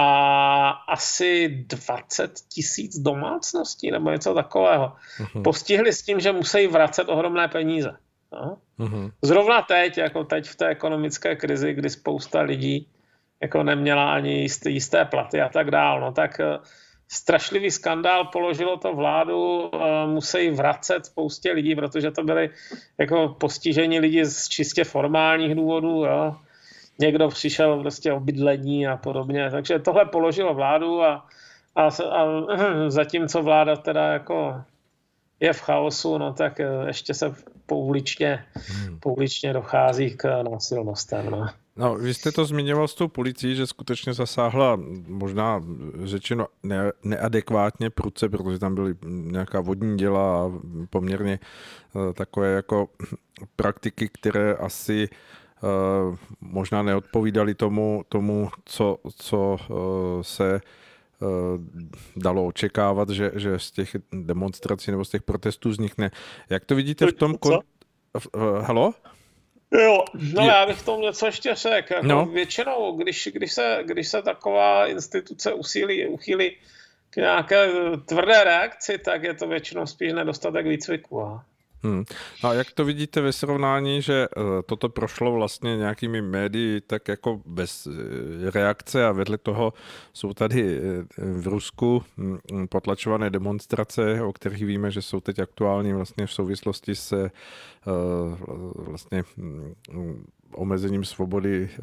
A asi 20 tisíc domácností nebo něco takového uh-huh. postihli s tím, že musí vracet ohromné peníze. No. Mm-hmm. Zrovna teď, jako teď v té ekonomické krizi, kdy spousta lidí jako neměla ani jisté, jisté platy a tak dál, no tak eh, strašlivý skandál položilo to vládu, eh, musí vracet spoustě lidí, protože to byly jako postižení lidi z čistě formálních důvodů, jo. Někdo přišel prostě o bydlení a podobně, takže tohle položilo vládu a, a, a [CLEARS THROAT] zatímco vláda teda jako je v chaosu, no tak eh, ještě se pouličně, hmm. pouličně dochází k násilnostem. No. No, vy jste to zmiňoval s tou policií, že skutečně zasáhla možná řečeno ne, neadekvátně pruce, protože tam byly nějaká vodní děla a poměrně uh, takové jako praktiky, které asi uh, možná neodpovídaly tomu, tomu co, co uh, se Eh, dalo očekávat, že, že z těch demonstrací nebo z těch protestů vznikne. Jak to vidíte v tom... Kon... Halo? Jo, no je. já bych tomu něco ještě řekl. Jako no. Většinou, když, když, se, když se taková instituce usílí, uchýlí k nějaké tvrdé reakci, tak je to většinou spíš nedostatek výcviku. A Hmm. A jak to vidíte ve srovnání, že eh, toto prošlo vlastně nějakými médii tak jako bez eh, reakce a vedle toho jsou tady eh, v Rusku hm, potlačované demonstrace, o kterých víme, že jsou teď aktuální vlastně v souvislosti se vlastně hm, omezením svobody eh,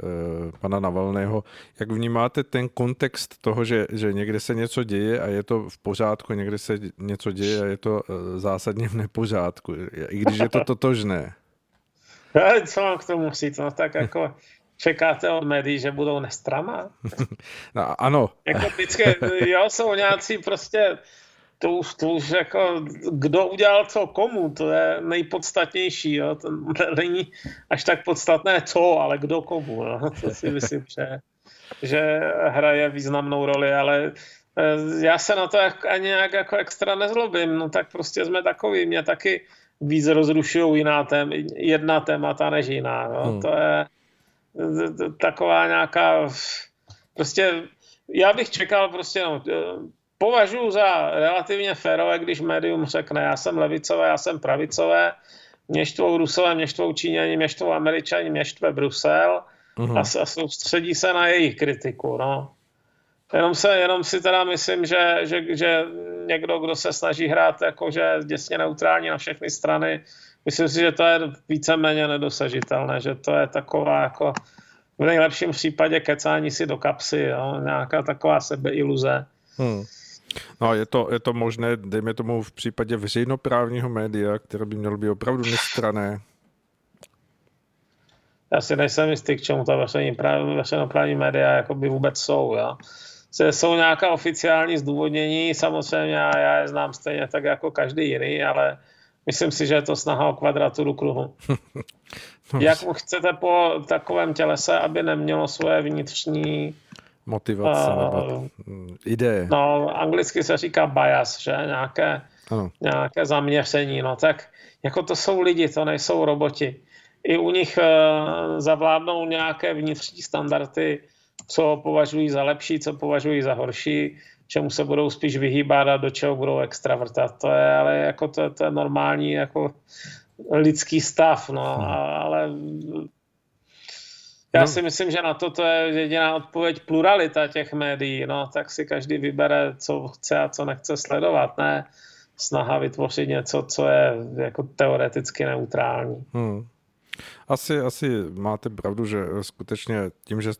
pana Navalného. Jak vnímáte ten kontext toho, že, že někde se něco děje a je to v pořádku, někde se něco děje a je to eh, zásadně v nepořádku, i když je to [LAUGHS] totožné? Co mám k tomu říct? No tak jako [LAUGHS] čekáte od médií, že budou nestrama? [LAUGHS] No, ano. Jako vždycky, jo, jsou nějací prostě to už, to už jako, kdo udělal co komu, to je nejpodstatnější, jo? to [LAUGHS] není až tak podstatné co, ale kdo komu, jo? [LAUGHS] to si myslím, že, že hraje významnou roli, ale eh, já se na to jak, ani nějak jako extra nezlobím, no tak prostě jsme takový, mě taky víc rozrušují jiná tém, jedna témata než jiná, jo? Hmm. to je taková nějaká, prostě já bych čekal prostě, no, považuji za relativně férové, když médium řekne, já jsem levicové, já jsem pravicové, mě štvou Rusové, mě štvou Číňani, mě štvou Američani, mě štve Brusel uh-huh. a, a soustředí se na jejich kritiku. No. Jenom, se, jenom si teda myslím, že, že, že někdo, kdo se snaží hrát jakože děsně neutrální na všechny strany, myslím si, že to je víceméně nedosažitelné, že to je taková jako v nejlepším případě kecání si do kapsy, jo? nějaká taková sebeiluze. Hmm. No je to, je to možné, dejme tomu v případě veřejnoprávního média, které by mělo být opravdu nestrané. Já si nejsem jistý, k čemu ta veřejnoprávní média jakoby vůbec jsou. Ja? Jsou nějaká oficiální zdůvodnění, samozřejmě já, já je znám stejně tak jako každý jiný, ale myslím si, že je to snaha o kvadraturu kruhu. [LAUGHS] no, Jak chcete po takovém tělese, aby nemělo svoje vnitřní motivace uh, nebo ideje. No, anglicky se říká bias, že? Nějaké, ano. nějaké zaměření. No tak jako to jsou lidi, to nejsou roboti. I u nich uh, zavládnou nějaké vnitřní standardy, co považují za lepší, co považují za horší, čemu se budou spíš vyhýbat a do čeho budou extravrtat. To je ale jako to, to je normální jako lidský stav, no, hmm. ale já no. si myslím, že na to, to je jediná odpověď pluralita těch médií, no, tak si každý vybere, co chce a co nechce sledovat, ne snaha vytvořit něco, co je jako teoreticky neutrální. Hmm. Asi, asi máte pravdu, že skutečně tím, že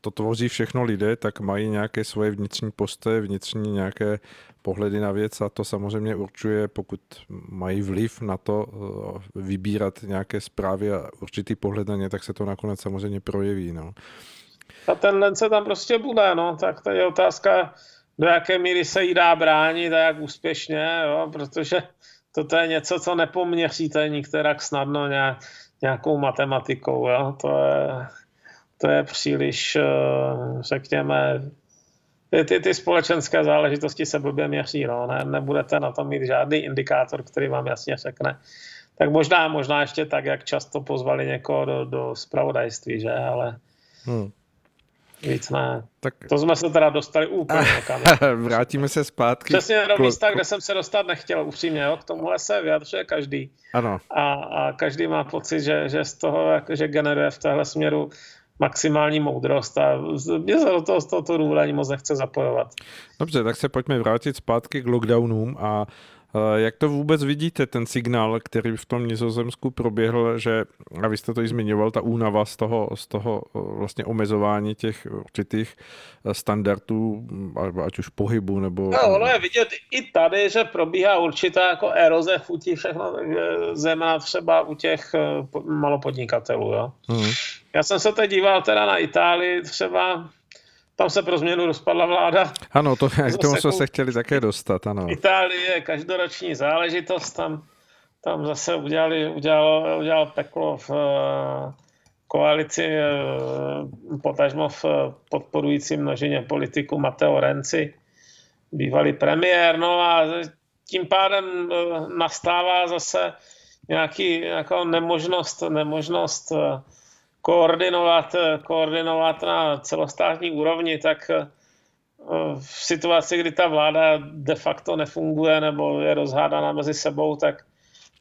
to tvoří všechno lidé, tak mají nějaké svoje vnitřní postoje, vnitřní nějaké pohledy na věc a to samozřejmě určuje, pokud mají vliv na to eh, vybírat nějaké zprávy a určitý pohled na ně, tak se to nakonec samozřejmě projeví. No. Ta tendence tam prostě bude, no, tak to je otázka, do jaké míry se jí dá bránit a jak úspěšně, jo, protože toto je něco, co nepoměříte nikterak snadno nějakou matematikou, jo, to je, to je příliš, eh, řekněme, ty, ty, ty společenské záležitosti se blbě měří, no. ne, nebudete na tom mít žádný indikátor, který vám jasně řekne. Tak možná, možná ještě tak, jak často pozvali někoho do, do spravodajství, že, ale hmm. víc ne. Tak... To jsme se teda dostali úplně [LAUGHS] někam. Vrátíme se zpátky. Přesně do místa, kde jsem se dostat nechtěl, upřímně, jo? k tomuhle se vyjadřuje každý. Ano. A, a každý má pocit, že, že z toho, že generuje v téhle směru maximální moudrost a mě se do toho z tohoto důvodu ani moc nechce zapojovat. Dobře, tak se pojďme vrátit zpátky k lockdownům a jak to vůbec vidíte, ten signál, který v tom Nizozemsku proběhl, že, a vy jste to i zmiňoval, ta únava z toho, z toho eh, vlastně omezování těch určitých eh, standardů, ať už pohybu nebo... No, ono je vidět i tady, že probíhá určitá jako eroze chutí všechno, zejména třeba u těch malopodnikatelů. Jo? Hmm. Já jsem se teď díval teda na Itálii třeba tam se pro změnu rozpadla vláda. Ano, to, [LAUGHS] k tomu jsme se chtěli také dostat, ano. Itálie je každoroční záležitost, tam, tam zase udělali, udělal, udělal peklo v uh, koalici uh, potažmo v podporující množině politiku Matteo Renzi, bývalý premiér, no a tím pádem nastává zase nějaký, nějaká nemožnost, nemožnost koordinovat, koordinovat na celostátní úrovni, tak eh, v situaci, kdy ta vláda de facto nefunguje nebo je rozhádaná mezi sebou, tak,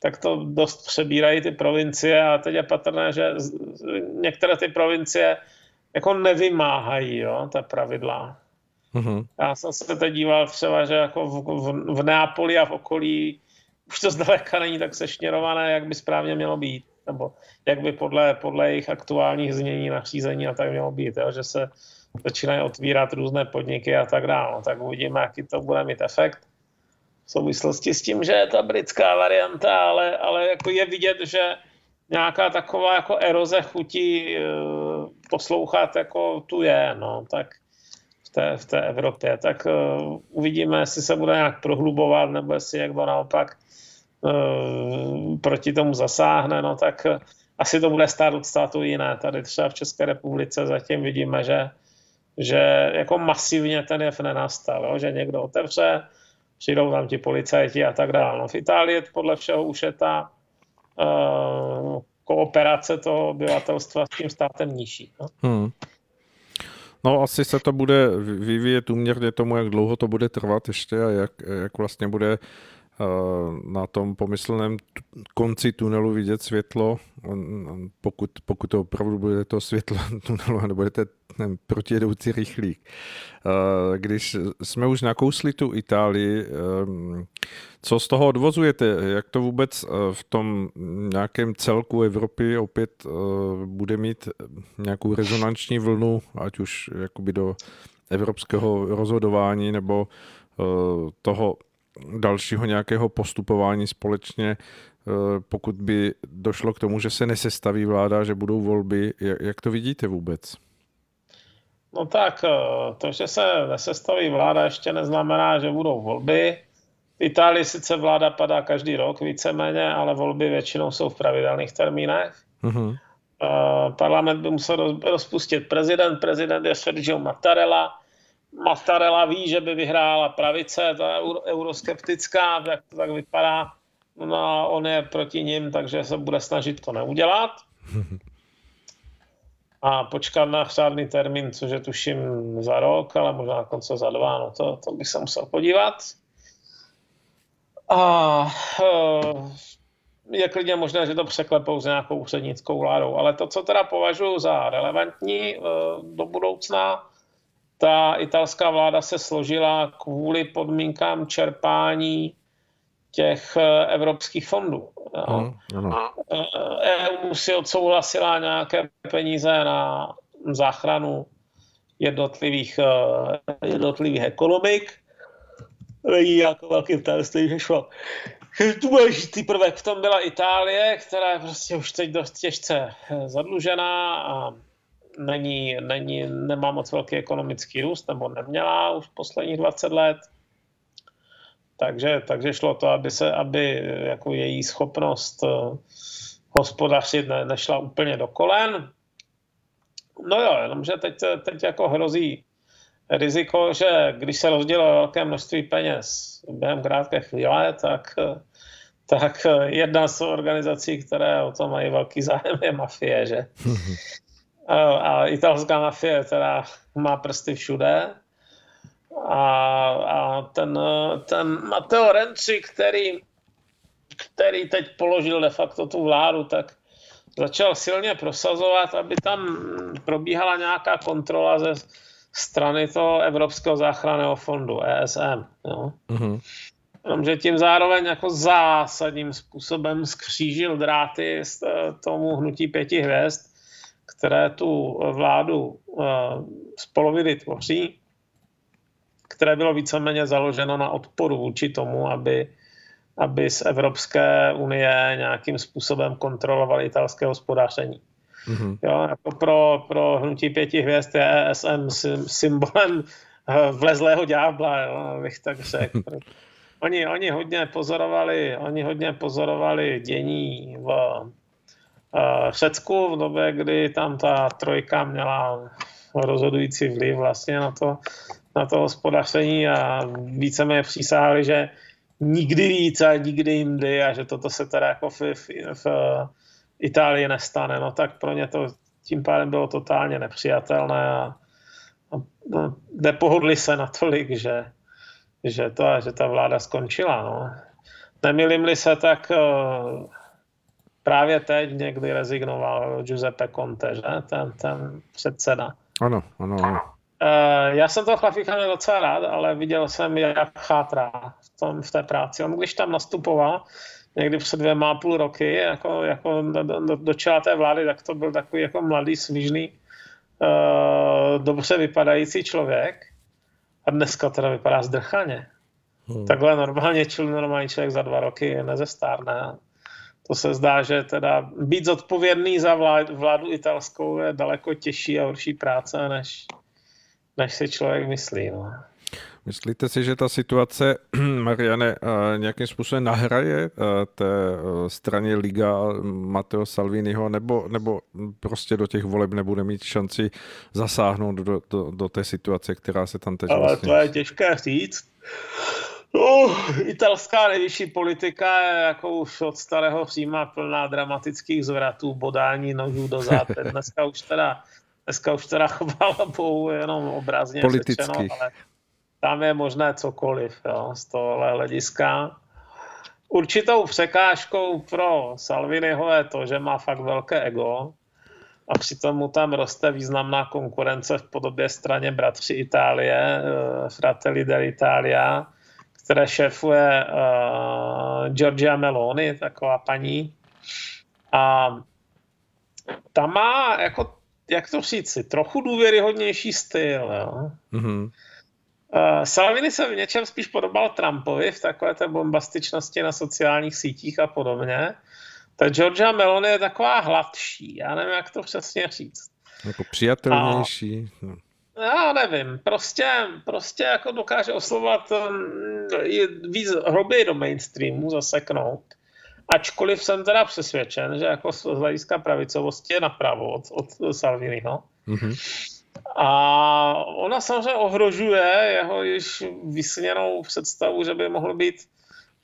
tak to dost přebírají ty provincie a teď je patrné, že některé ty provincie jako nevymáhají jo, ta pravidla. Mm-hmm. Já jsem se teď díval třeba, že jako v, v, v Neapoli a v okolí už to zdaleka není tak sešněrované, jak by správně mělo být nebo jak by podle, podle jejich aktuálních znění nařízení a tak mělo být, jo, že se začínají otvírat různé podniky a tak dále. No, tak uvidíme, jaký to bude mít efekt v souvislosti s tím, že je ta britská varianta, ale, ale jako je vidět, že nějaká taková jako eroze chutí e, poslouchat jako tu je, no, tak v té, v té Evropě. Tak uh, uvidíme, jestli se bude nějak prohlubovat, nebo jestli někdo naopak Eh, proti tomu zasáhne, no tak eh, asi to bude stát od státu jiné. Tady třeba v České republice zatím vidíme, že, že jako masivně ten jev nenastal, jo? že někdo otevře, přijdou tam ti policajti a tak dále. No, v Itálii podle všeho už je ta uh, kooperace toho obyvatelstva s tím státem nižší. No. Hmm. No asi se to bude vyvíjet uměrně tomu, jak dlouho to bude trvat ještě a jak, jak vlastně bude na tom pomyslném konci tunelu vidět světlo, pokud, pokud to opravdu bude to světlo [LAUGHS] tunelu, nebo budete ten protijedoucí rychlík. Když jsme už nakousli tu Itálii, co z toho odvozujete? Jak to vůbec v tom nějakém celku Evropy opět bude mít nějakou rezonanční vlnu, ať už jakoby do evropského rozhodování nebo toho dalšího nějakého postupování společně, eh, pokud by došlo k tomu, že se nesestaví vláda, že budou volby. Jak to vidíte vůbec? No tak, eh, to, že se nesestaví vláda, ještě neznamená, že budou volby. V Itálii sice vláda padá každý rok víceméně, ale volby většinou jsou v pravidelných termínech. Uh-huh. Parlament by musel rozpustit prezident. Prezident je Sergio Mattarella, Mattarella ví, že by vyhrála pravice, ta euroskeptická, jak to tak vypadá. No on je proti ním, takže se bude snažit to neudělat. [LAUGHS] A počkat na řádný termín, což je tuším za rok, ale možná konce za dva, no to, to bych se musel podívat. A eh, je klidně možné, že to překlepou s nějakou úřednickou vládou. Ale to, co teda považuji za relevantní eh, do budoucna, ta italská vláda se složila kvůli podmínkám čerpání těch eh, evropských fondů. EU mm, e si odsouhlasila nějaké peníze na záchranu jednotlivých, jednotlivých ekonomik. Není jako velký tajemství, že šlo. Důležitý prvek v tom byla Itálie, která je prostě už teď dost těžce zadlužená a není, není, nemá moc velký ekonomický růst, nebo neměla už posledních 20 let. Takže, takže šlo to, aby, se, aby jako její schopnost eh, hospodařit ne, nešla úplně do kolen. No jo, jenomže teď, teď jako hrozí riziko, že když se rozdělí velké množství peněz během krátké chvíle, tak, tak jedna z organizací, které o to mají velký zájem, je mafie, že? [LAUGHS] a italská mafie teda má prsty všude. A, a ten, ten Matteo Renzi, který, který teď položil de facto tu vládu, tak začal silně prosazovat, aby tam probíhala nějaká kontrola ze strany toho Evropského záchranného fondu, ESM. Jo? Mm-hmm. Jenomže tím zároveň jako zásadním způsobem skřížil dráty z tomu hnutí pěti hvězd, které tu vládu eh, z poloviny tvoří, které bylo víceméně založeno na odporu vůči tomu, aby, aby z Evropské unie nějakým způsobem kontrolovali italské hospodáření. Mm-hmm. Jo, jako pro, pro hnutí pěti hvězd je ESM symbolem eh, vlezlého ďábla, jo, abych tak řekl. [LAUGHS] Oni, oni hodně pozorovali, oni hodně pozorovali dění v v Řecku v době, kdy tam ta trojka měla rozhodující vliv vlastně na to, na to hospodaření a víceméně přísahali, že nikdy víc a nikdy jindy a že toto se teda jako v, v, v Itálii nestane, no tak pro ně to tím pádem bylo totálně nepřijatelné a, a no, nepohodli se natolik, že, že, to, že ta vláda skončila. No. Nemilím-li se, tak právě teď někdy rezignoval Giuseppe Conte, že? Ten, ten předseda. Ano, ano, ano. Uh, já jsem toho chlapíka měl docela rád, ale viděl jsem, jak chátrá v, tom, v té práci. On když tam nastupoval, někdy před dvěma a půl roky, jako, jako do, do, do čela té vlády, tak to byl takový jako mladý, svížný, uh, dobře vypadající člověk. A dneska teda vypadá zdrchaně. Hmm. Takhle normálně čil normální člověk za dva roky nezestárne to se zdá, že teda být zodpovědný za vládu, vládu italskou je daleko těžší a horší práce, než, než si člověk myslí. No. Myslíte si, že ta situace, [CLEARS THROAT] Mariane, eh, nějakým způsobem nahraje eh, té eh, straně Liga Matteo Salviniho, nebo, nebo prostě do těch voleb nebude mít šanci zasáhnout do, do, do té situace, která se tam teď Ale vlastně... to je těžké říct. Uh, italská nejvyšší politika je jako už od starého Říma plná dramatických zvratů, bodání nožů do zad. Dneska už teda, dneska už teda [LAUGHS] chvala bohu jenom obrazně řečeno, ale tam je možné cokoliv jo, z tohohle hlediska. Určitou překážkou pro Salviniho je to, že má fakt velké ego a přitom mu tam roste významná konkurence v podobě straně Bratři Itálie, eh, Fratelli dell'Italia, které šéfuje uh, Giorgia Meloni, taková paní. A ta má, jako, jak to říci, trochu důvěryhodnější styl. Jo? Mm-hmm. Uh, Salvini se v něčem spíš podobal Trumpovi v takové té bombastičnosti na sociálních sítích a podobně. Ta Georgia Meloni je taková hladší, já nevím, jak to přesně říct. Jako přijatelnější. A, no. Já nevím, prostě, prostě jako dokáže oslovovat um, víc hroběji do mainstreamu zaseknout. Ačkoliv jsem teda přesvědčen, že jako z hlediska pravicovosti je napravo od, od Salviniho. Mm-hmm. A ona samozřejmě ohrožuje jeho již vysněnou představu, že by mohl být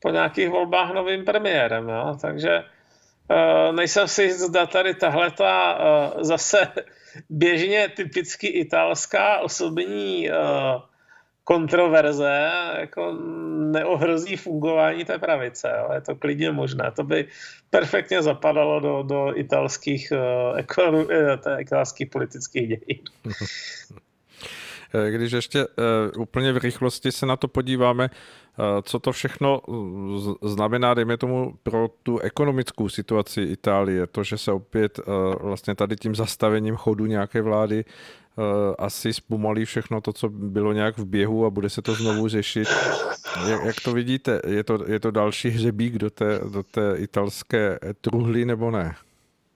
po nějakých volbách novým premiérem. Jo? Takže uh, nejsem si zda tady tahle ta uh, zase běžně typicky italská osobní uh, kontroverze jako neohrozí fungování té pravice. Jo. Je to klidně možné. To by perfektně zapadalo do, do italských, uh, italských politických dějin. [LAUGHS] Když ještě uh, úplně v rychlosti se na to podíváme, uh, co to všechno znamená, dejme tomu, pro tu ekonomickou situaci Itálie, to, že se opět vlastně tady tím zastavením chodu nějaké vlády Eh, asi zpomalí všechno to, co bylo nějak v běhu a bude se to znovu řešit. Jak, jak to vidíte? Je to, je to další hřebík do té, do té italské truhly nebo ne?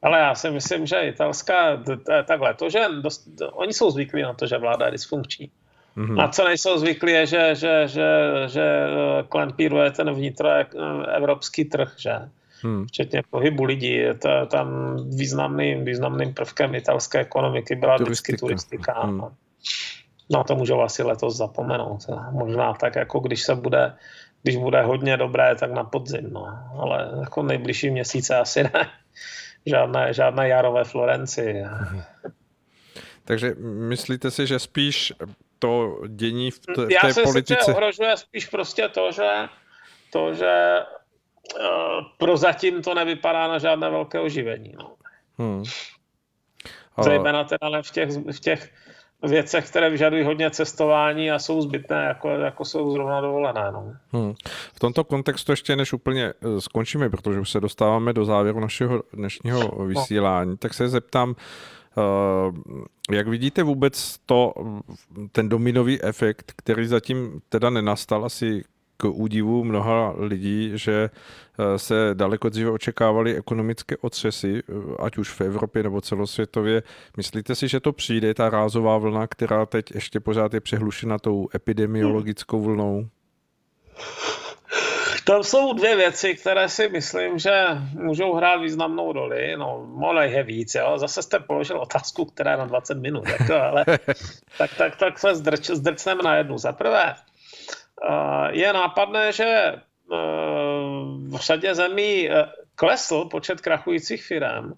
Ale já si myslím, že italská, takhle, to, že dost, oni jsou zvyklí na to, že vláda je dysfunkční. Mm-hmm. A co nejsou zvyklí je, že, že, že, že kolem píruje ten vnitro evropský trh, že? hmm. včetně pohybu lidí. Je to tam významným, významným prvkem italské ekonomiky byla turistika. vždycky turistika. Hmm. No to můžu asi letos zapomenout. Možná tak, jako když se bude, když bude hodně dobré, tak na podzim, no. Ale jako nejbližší měsíce asi ne. Žádné, žádné jarové Florenci. Takže myslíte si, že spíš to dění v, t- v Já té politice... Já se ohrožuje spíš prostě to, že, to, že Eh, prozatím to nevypadá na žádné velké oživení. No. Hmm. A... Zejména teda v těch, v těch věcech, které vyžadují hodně cestování a jsou zbytné, jako, jako jsou zrovna dovolené. No. Hmm. V tomto kontextu ještě než úplně eh, skončíme, protože už se dostáváme do závěru našeho dnešního no. vysílání, no. tak se zeptám, eh, jak vidíte vůbec to, ten dominový efekt, který zatím teda nenastal asi k údivu mnoha lidí, že eh, se daleko dříve očekávaly ekonomické otřesy, eh, ať už v Evropě nebo celosvětově. Myslíte si, že to přijde, ta rázová vlna, která teď ještě pořád je přehlušena tou epidemiologickou vlnou? Tam jsou dvě věci, které si myslím, že můžou hrát významnou roli. No, mohlo je víc, jo. Zase jste položil otázku, která je na 20 minut, jako, ale [LAUGHS] tak, tak, tak se zdrč, zdrcneme na jednu. Za prvé, je nápadné, že e, v řadě zemí e, klesl počet krachujících firm,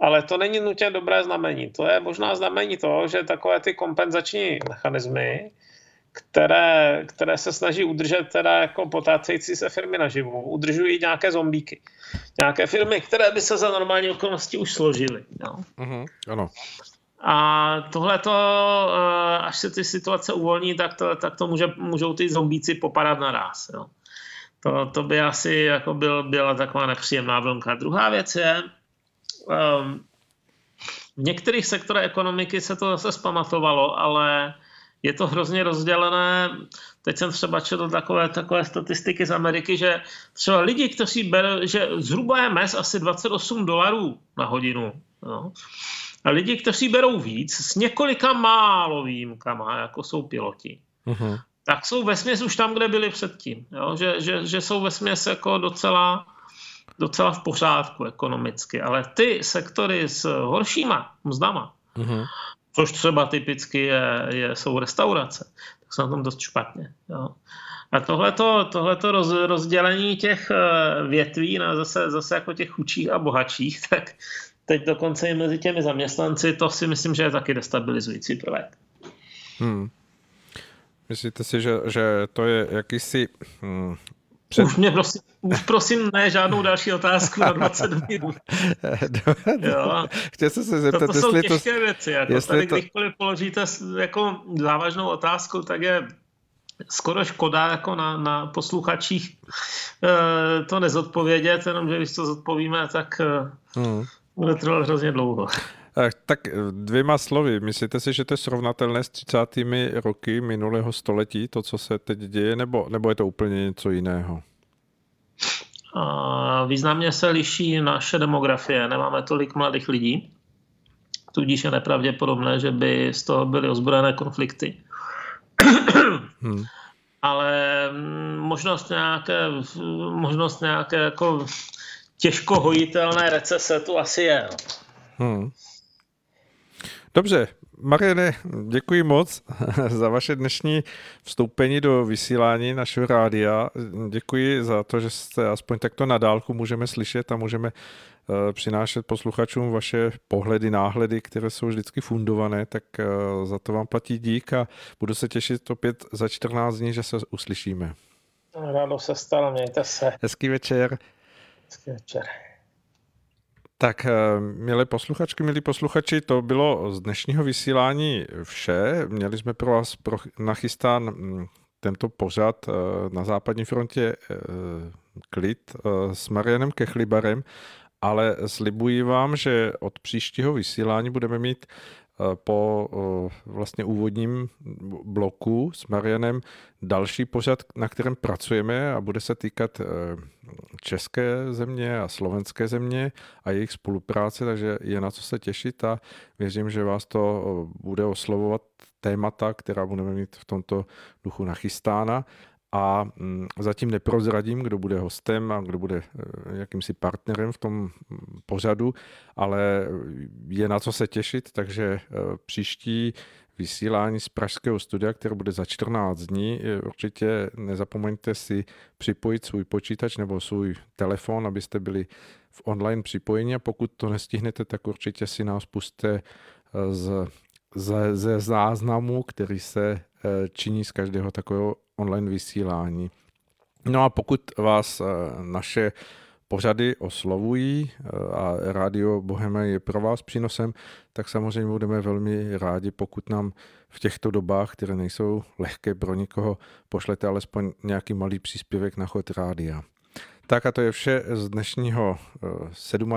ale to není nutně dobré znamení. To je možná znamení toho, že takové ty kompenzační mechanismy, které, které se snaží udržet teda jako potácející se firmy naživu, udržují nějaké zombíky. Nějaké firmy, které by se za normální okolnosti už složily. Jo? Mm-hmm, ano. A tohle to, eh, až se ty situace uvolní, tak to, tak to může, můžou ty zombíci popadat naraz. Jo. To, to by asi jako byl, byla taková nepříjemná vlnka. Druhá věc je, um, v některých sektorech ekonomiky se to zase zpamatovalo, ale je to hrozně rozdělené. Teď jsem třeba četl takové, takové statistiky z Ameriky, že třeba lidi, kteří berou, že zhruba je mez asi 28 dolarů na hodinu. Jo. A lidi, kteří berou víc, s několika málo výjimkama, jako jsou piloti, uh-huh. tak jsou ve směs už tam, kde byli předtím. Jo? Že, že, že jsou ve směs jako docela, docela v pořádku ekonomicky. Ale ty sektory s horšíma mzdama, uh-huh. což třeba typicky je, je, jsou restaurace, tak jsou na tom dost špatně. Jo? A tohleto, tohleto roz, rozdělení těch eh, větví na zase, zase jako těch chudších a bohatších, [LAUGHS] tak teď dokonce i mezi těmi zaměstnanci, to si myslím, že je taky destabilizující prvek. Hmm. Myslíte si, že, že to je jakýsi hmm, před... Už mě prosím, už prosím ne žádnou další otázku na 20 minut. [LAUGHS] Chtěl jsem se zeptat, to, to jsou těžké to, věci. Jako tady, to... kdykoliv položíte jako závažnou otázku, tak je skoro škoda jako na, na posluchačích e, to nezodpovědět, jenom že když to zodpovíme, tak e, hmm. Bude trvat hrozně dlouho. Tak dvěma slovy, myslíte si, že to je srovnatelné s 30. roky minulého století, to, co se teď děje, nebo, nebo je to úplně něco jiného? A významně se liší naše demografie. Nemáme tolik mladých lidí, tudíž je nepravděpodobné, že by z toho byly ozbrojené konflikty. Hmm. Ale možnost nějaké, možnost nějaké jako těžko hojitelné recese tu asi je. No. Hmm. Dobře, Mariane, děkuji moc [LAUGHS] za vaše dnešní vstoupení do vysílání našeho rádia. Děkuji za to, že jste aspoň takto na dálku můžeme slyšet a můžeme eh, přinášet posluchačům vaše pohledy, náhledy, které jsou vždycky fundované, tak eh, za to vám platí dík a budu se těšit opět za 14 dní, že se uslyšíme. Ráno se stalo, mějte se. Hezký večer. Hezký večer. Tak, eh, milé posluchačky, milí posluchači, to bylo z dnešního vysílání vše. Měli jsme pro vás nachystán mm, tento pořad eh, na západní frontě eh, klid s Marianem Kechlibarem, ale slibuji vám, že od příštího vysílání budeme mít po vlastně úvodním bloku s Marianem další pořad, na kterém pracujeme a bude se týkat české země a slovenské země a jejich spolupráce, takže je na co se těšit a věřím, že vás to bude oslovovat témata, která budeme mít v tomto duchu nachystána a mm, zatím neprozradím, kdo bude hostem a kdo bude eh, jakýmsi partnerem v tom mm, pořadu, ale je na co se těšit, takže eh, příští vysílání z Pražského studia, které bude za 14 dní. Určitě nezapomeňte si připojit svůj počítač nebo svůj telefon, abyste byli v online připojení a pokud to nestihnete, tak určitě si nás puste eh, z, ze, ze záznamu, který se činí z každého takového online vysílání. No a pokud vás eh, naše pořady oslovují eh, a Radio Bohemia je pro vás přínosem, tak samozřejmě budeme velmi rádi, pokud nám v těchto dobách, které nejsou lehké pro nikoho, pošlete alespoň nějaký malý příspěvek na chod rádia. Tak a to je vše z dnešního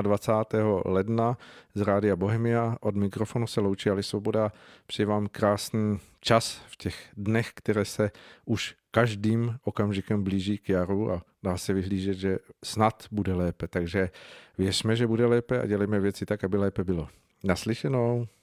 27. Eh, ledna z Rádia Bohemia. Od mikrofonu se loučí Ali Svoboda. Přeji vám krásný čas v těch dnech, které se už každým okamžikem blíží k jaru a dá se vyhlížet, že snad bude lépe. Takže věřme, že bude lépe a dělejme věci tak, aby lépe bylo. Naslyšenou.